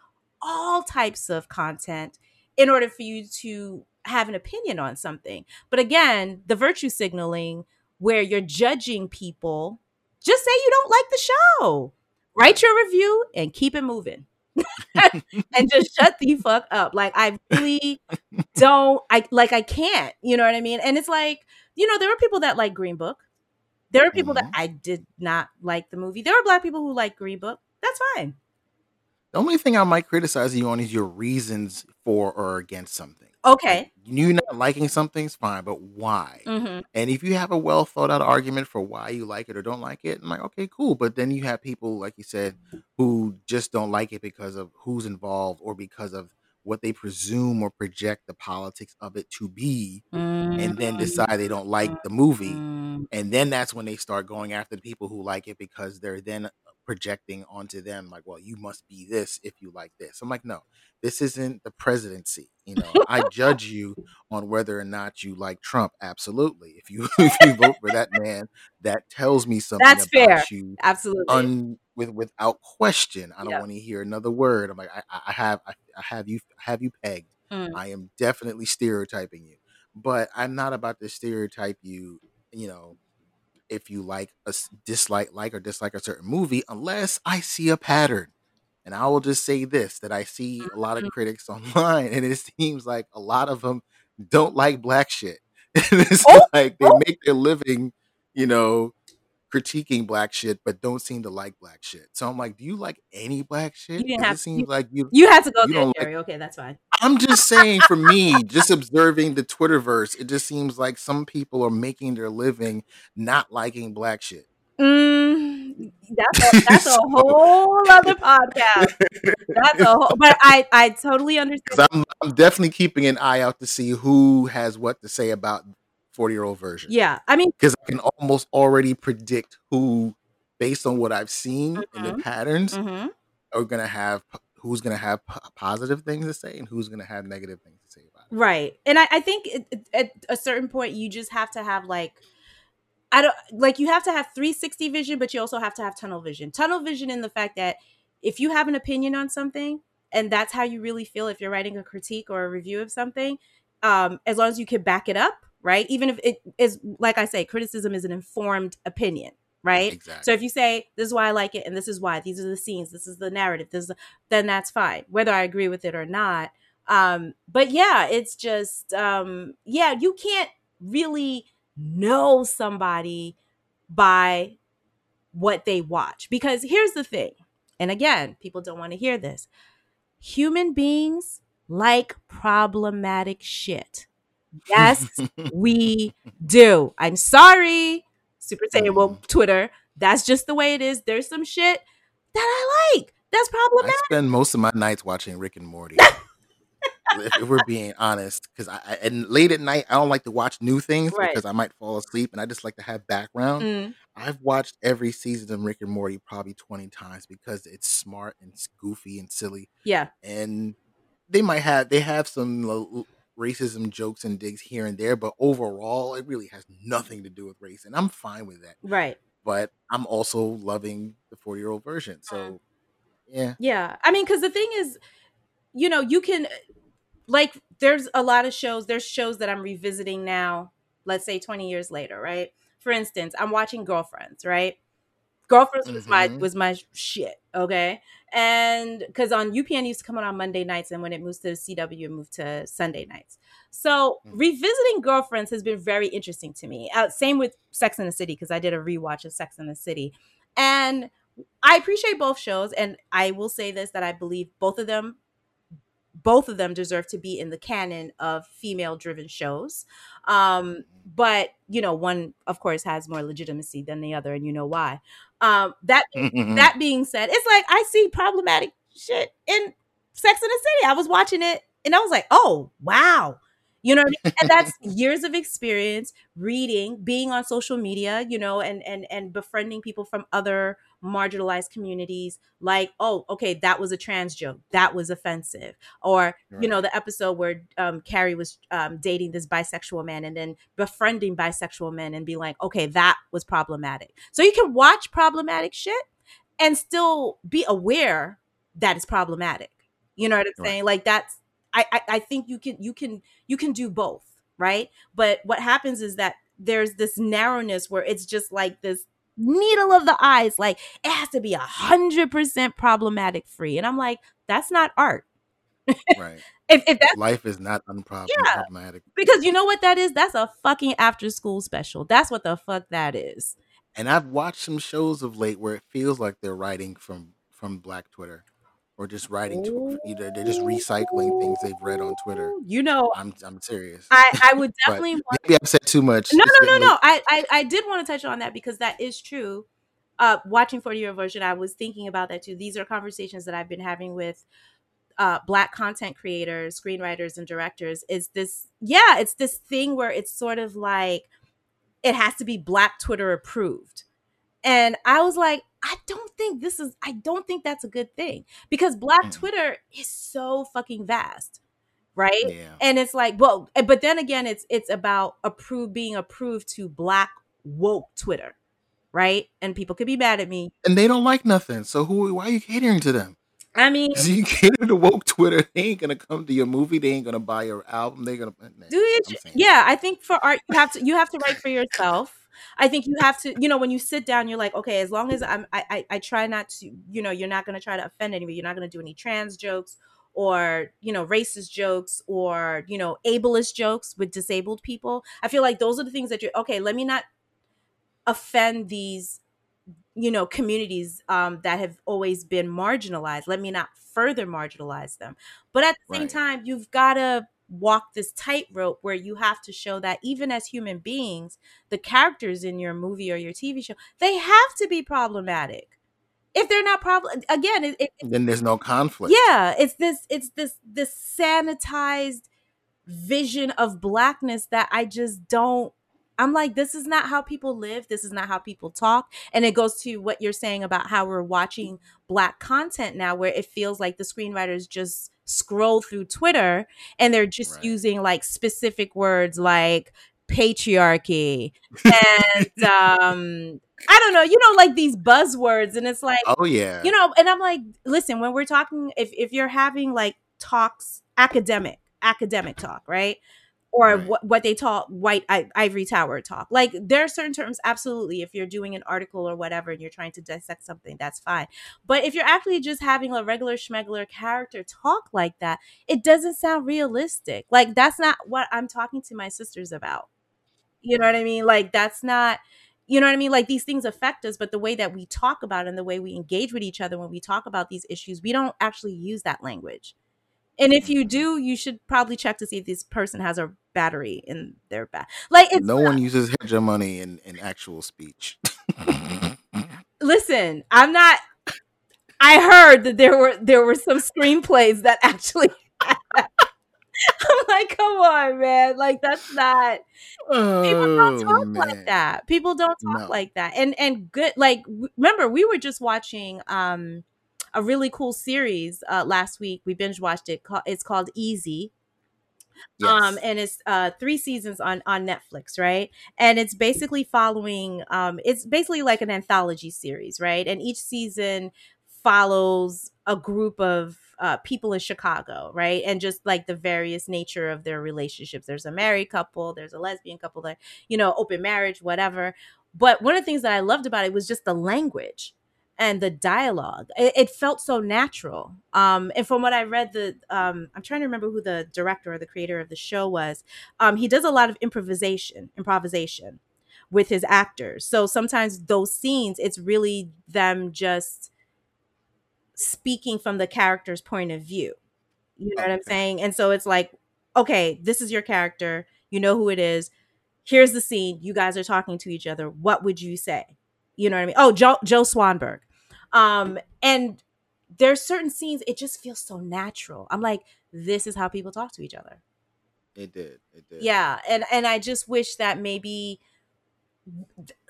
all types of content in order for you to have an opinion on something. But again, the virtue signaling where you're judging people, just say you don't like the show. Write your review and keep it moving. and just shut the fuck up. Like I really don't I like I can't, you know what I mean? And it's like, you know, there were people that like Green Book. There were people that Mhm. I did not like the movie. There were black people who like Green Book. That's fine. The only thing I might criticize you on is your reasons for or against something. Okay. Like you not liking something's fine, but why? Mm-hmm. And if you have a well thought out argument for why you like it or don't like it, I'm like, okay, cool. But then you have people, like you said, who just don't like it because of who's involved or because of what they presume or project the politics of it to be, and then decide they don't like the movie. Mm-hmm. And then that's when they start going after the people who like it because they're then projecting onto them, like, well, you must be this if you like this. I'm like, no, this isn't the presidency. You know, I judge you on whether or not you like Trump. Absolutely. If you if you vote for that man, that tells me something That's about fair. you Absolutely. un with without question. I don't Yeah. want to hear another word. I'm like, I, I- I have I, I have you have you pegged. Mm. I am definitely stereotyping you, but I'm not about to stereotype you. You know, if you like a dislike like or dislike a certain movie, unless I see a pattern. And I will just say this: that I see a lot Mm-hmm. of critics online, and it seems like a lot of them don't like black shit. It's Oh, like they oh. make their living, you know, critiquing black shit, but don't seem to like black shit. So I'm like, do you like any black shit? You didn't have it seems you, like you you had to go there, like. Jerry. Okay, that's fine. I'm just saying, for me, just observing the Twitterverse, it just seems like some people are making their living not liking black shit. Mm, that's a, that's a whole other podcast. That's a whole, but I I totally understand. I'm, I'm definitely keeping an eye out to see who has what to say about 40 year old version. Yeah, I mean, Because I can almost already predict who, based on what I've seen in the patterns, mhm. are going to have who's going to have p- positive things to say and who's going to have negative things to say about it. right, and I I think it, at a certain point you just have to have like. I don't like you have to have 360 vision, but you also have to have tunnel vision. Tunnel vision in the fact that if you have an opinion on something and that's how you really feel if you're writing a critique or a review of something, um, as long as you can back it up, right? Even if it is like I say, criticism is an informed opinion, right? Exactly. So if you say this is why I like it and this is why, these are the scenes, this is the narrative, this is the, then that's fine, whether I agree with it or not. Um, but yeah, it's just um, yeah, you can't really know somebody by what they watch because here's the thing. And again, people don't want to hear this. Human beings like problematic shit. Yes, we do. I'm sorry, Super Saiyan Woke Twitter. That's just the way it is. There's some shit that I like. That's problematic. I spend most of my nights watching Rick and Morty. if, we're being honest, because I, I and late at night I don't like to watch new things Right. because I might fall asleep, and I just like to have background. Mm, I've watched every season of Rick and Morty probably 20 times because it's smart and it's goofy and silly. Yeah. And they might have they have some racism jokes and digs here and there, but overall it really has nothing to do with race. And I'm fine with that. Right. But I'm also loving the 40 year old version. So yeah. Yeah. I mean, because the thing is, you know, you can like there's a lot of shows, there's shows that I'm revisiting now, let's say 20 years later, right? for instance, I'm watching Girlfriends, right? Girlfriends mm-hmm. was my was my shit, okay? And because on UPN used to come on on Monday nights, and when it moves to the CW, it moved to Sunday nights. So mm-hmm. revisiting Girlfriends has been very interesting to me. Uh, same with Sex in the City because I did a rewatch of Sex in the City, and I appreciate both shows. And I will say this that I believe both of them both of them deserve to be in the canon of female driven shows. Um, but you know, one of course has more legitimacy than the other, and you know why. Um, that that being said, it's like I see problematic shit in Sex in the City. I was watching it and I was like, oh wow. You know, I mean? and that's years of experience reading, being on social media, you know, and and and befriending people from other marginalized communities like oh okay that was a trans joke that was offensive or right. you know the episode where um, carrie was um, dating this bisexual man and then befriending bisexual men and be like okay that was problematic so you can watch problematic shit and still be aware that it's problematic you know what i'm right. saying like that's I, I i think you can you can you can do both right but what happens is that there's this narrowness where it's just like this needle of the eyes. Like it has to be a hundred percent problematic free. And I'm like, that's not art. Right. if, if that life is not unproblematic. Yeah, because you know what that is? That's a fucking after school special. That's what the fuck that is. And I've watched some shows of late where it feels like they're writing from from Black Twitter or just writing to either they're just recycling things they've read on Twitter. You know, I'm I'm serious. I I would definitely want, maybe I've said too much. No, no, no, no. I, I I did want to touch on that because that is true. Uh, watching 40 year version, I was thinking about that too. These are conversations that I've been having with uh, black content creators, screenwriters, and directors. Is this yeah? It's this thing where it's sort of like it has to be Black Twitter approved, and I was like, I don't think this is, I don't think that's a good thing because Black mm. Twitter is so fucking vast. Right. Yeah. And it's like, well, eh, but then again, it's it's about approved being approved to black woke Twitter. Right. And people could be mad at me. And they don't like nothing. So who why are you catering to them? I mean, so you cater to woke Twitter. They ain't gonna come to your movie. They ain't gonna buy your album. They're gonna do it. Yeah, I think for art, you have to you have to write for yourself. I think you have to, you know, when you sit down, you're like, okay, as long as I'm, I, I, I try not to, you know, you're not going to try to offend anybody. You're not going to do any trans jokes or, you know, racist jokes or, you know, ableist jokes with disabled people. I feel like those are the things that you're, okay, let me not offend these you know communities um, that have always been marginalized let me not further marginalize them but at the same right. time you've got to walk this tightrope where you have to show that even as human beings, the characters in your movie or your TV show, they have to be problematic. If they're not problem, again, it, it, then there's no conflict. Yeah, it's this, it's this, this sanitized vision of blackness that I just don't I'm like, this is not how people live. This is not how people talk. And it goes to what you're saying about how we're watching black content now, where it feels like the screenwriters just scroll through Twitter and they're just right. using like specific words like patriarchy and um I don't know, you know, like these buzzwords, and it's like, oh yeah, you know, and I'm like, listen, when we're talking, if if you're having like talks, academic, academic talk, right? Or right. what, what they talk white I, ivory tower talk like there are certain terms absolutely if you're doing an article or whatever and you're trying to dissect something that's fine but if you're actually just having a regular schmegler character talk like that it doesn't sound realistic like that's not what i'm talking to my sisters about you know what i mean like that's not you know what I mean? Like these things affect us, but the way that we talk about it and the way we engage with each other when we talk about these issues, we don't actually use that language. And if mm. you do, you should probably check to see if this person has a battery in their back. Like no one uses hegemony in, in actual speech. Listen, I'm not. I heard that there were there were some screenplays that actually. I'm like, come on, man. Like that's not oh, people don't talk man. like that. People don't talk no. like that. And and good like remember we were just watching um a really cool series uh last week. We binge watched it. It's called Easy. Yes. Um, and it's uh three seasons on on Netflix, right? And it's basically following um it's basically like an anthology series, right? And each season follows a group of uh, people in Chicago, right? And just like the various nature of their relationships. There's a married couple, there's a lesbian couple, that you know, open marriage, whatever. But one of the things that I loved about it was just the language and the dialogue. It, it felt so natural. Um, and from what I read, the um, I'm trying to remember who the director or the creator of the show was. Um, he does a lot of improvisation, improvisation with his actors. So sometimes those scenes, it's really them just speaking from the character's point of view. You know okay. what I'm saying? And so it's like, okay, this is your character. You know who it is. Here's the scene. You guys are talking to each other. What would you say? You know what I mean? Oh, Joe, Joe Swanberg. Um, and there's certain scenes, it just feels so natural. I'm like, this is how people talk to each other. It did. It did. Yeah. And and I just wish that maybe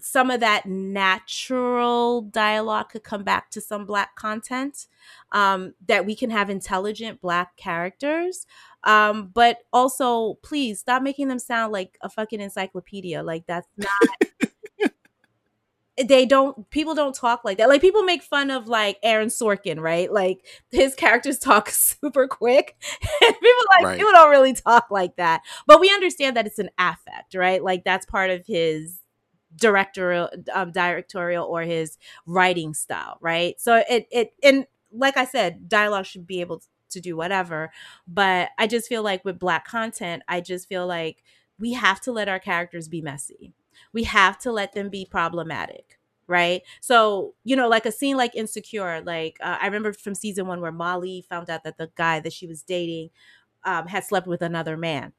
some of that natural dialogue could come back to some black content um, that we can have intelligent black characters um, but also please stop making them sound like a fucking encyclopedia like that's not they don't people don't talk like that. Like people make fun of like aaron sorkin right? Like his characters talk super quick people like right. people don't really talk like that. But we understand that it's an affect right? Like that's part of his directorial um, directorial or his writing style right? So it it and like i said dialogue should be able to do whatever. But i just feel like with black content i just feel like we have to let our characters be messy we have to let them be problematic right so you know like a scene like insecure like uh, i remember from season one where molly found out that the guy that she was dating um, had slept with another man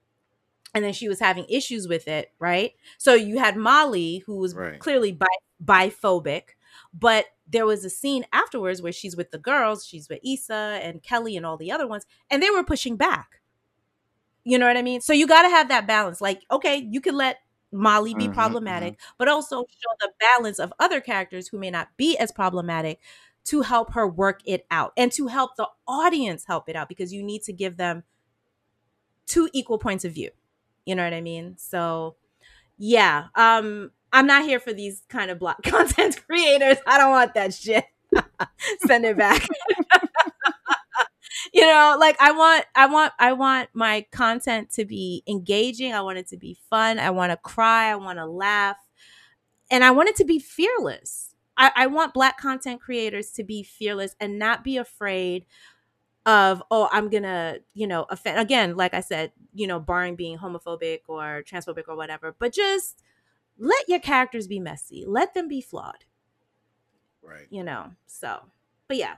and then she was having issues with it, right? So you had Molly, who was right. clearly bi- biphobic, but there was a scene afterwards where she's with the girls, she's with Issa and Kelly and all the other ones, and they were pushing back. You know what I mean? So you got to have that balance. Like, okay, you can let Molly be mm-hmm, problematic, mm-hmm. but also show the balance of other characters who may not be as problematic to help her work it out and to help the audience help it out because you need to give them two equal points of view. You know what I mean? So yeah, um, I'm not here for these kind of block content creators. I don't want that shit. Send it back. you know, like I want I want I want my content to be engaging. I want it to be fun. I want to cry. I want to laugh. And I want it to be fearless. I, I want black content creators to be fearless and not be afraid of oh i'm gonna you know offend again like i said you know barring being homophobic or transphobic or whatever but just let your characters be messy let them be flawed right you know so but yeah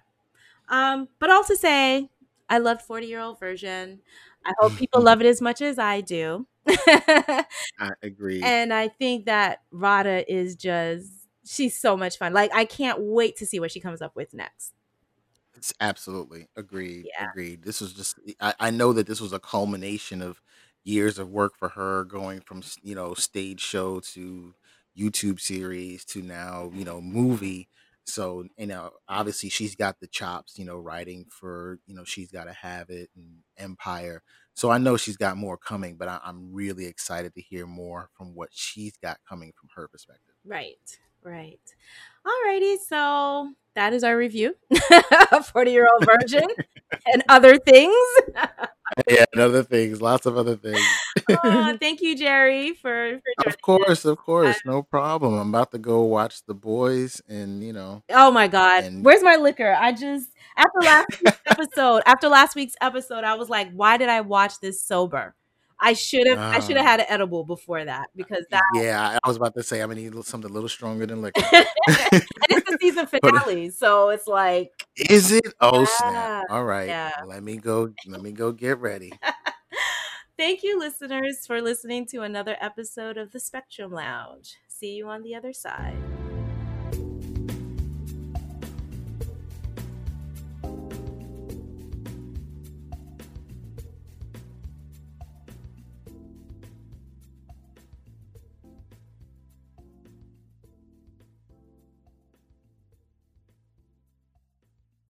um but also say i loved 40 year old version. i hope people love it as much as i do i agree and i think that radha is just she's so much fun like i can't wait to see what she comes up with next it's absolutely agreed. Yeah. Agreed. This was just I, I know that this was a culmination of years of work for her, going from you know stage show to YouTube series to now you know movie. So you know, obviously she's got the chops. You know, writing for you know she's got to have it and Empire. So I know she's got more coming, but I, I'm really excited to hear more from what she's got coming from her perspective. Right. Right. Alrighty. So that is our review 40 year old virgin and other things. yeah, and other things, lots of other things. oh, thank you, Jerry, for, for Of course, of course, uh, no problem. I'm about to go watch The Boys and, you know. Oh my God. And- Where's my liquor? I just, after last week's episode, after last week's episode, I was like, why did I watch this sober? I should have. I should have had an edible before that because that. Yeah, I was about to say I'm gonna need something a little stronger than liquor. and it's the season finale, so it's like. Is it? Oh yeah, snap! All right, yeah. let me go. Let me go get ready. Thank you, listeners, for listening to another episode of the Spectrum Lounge. See you on the other side.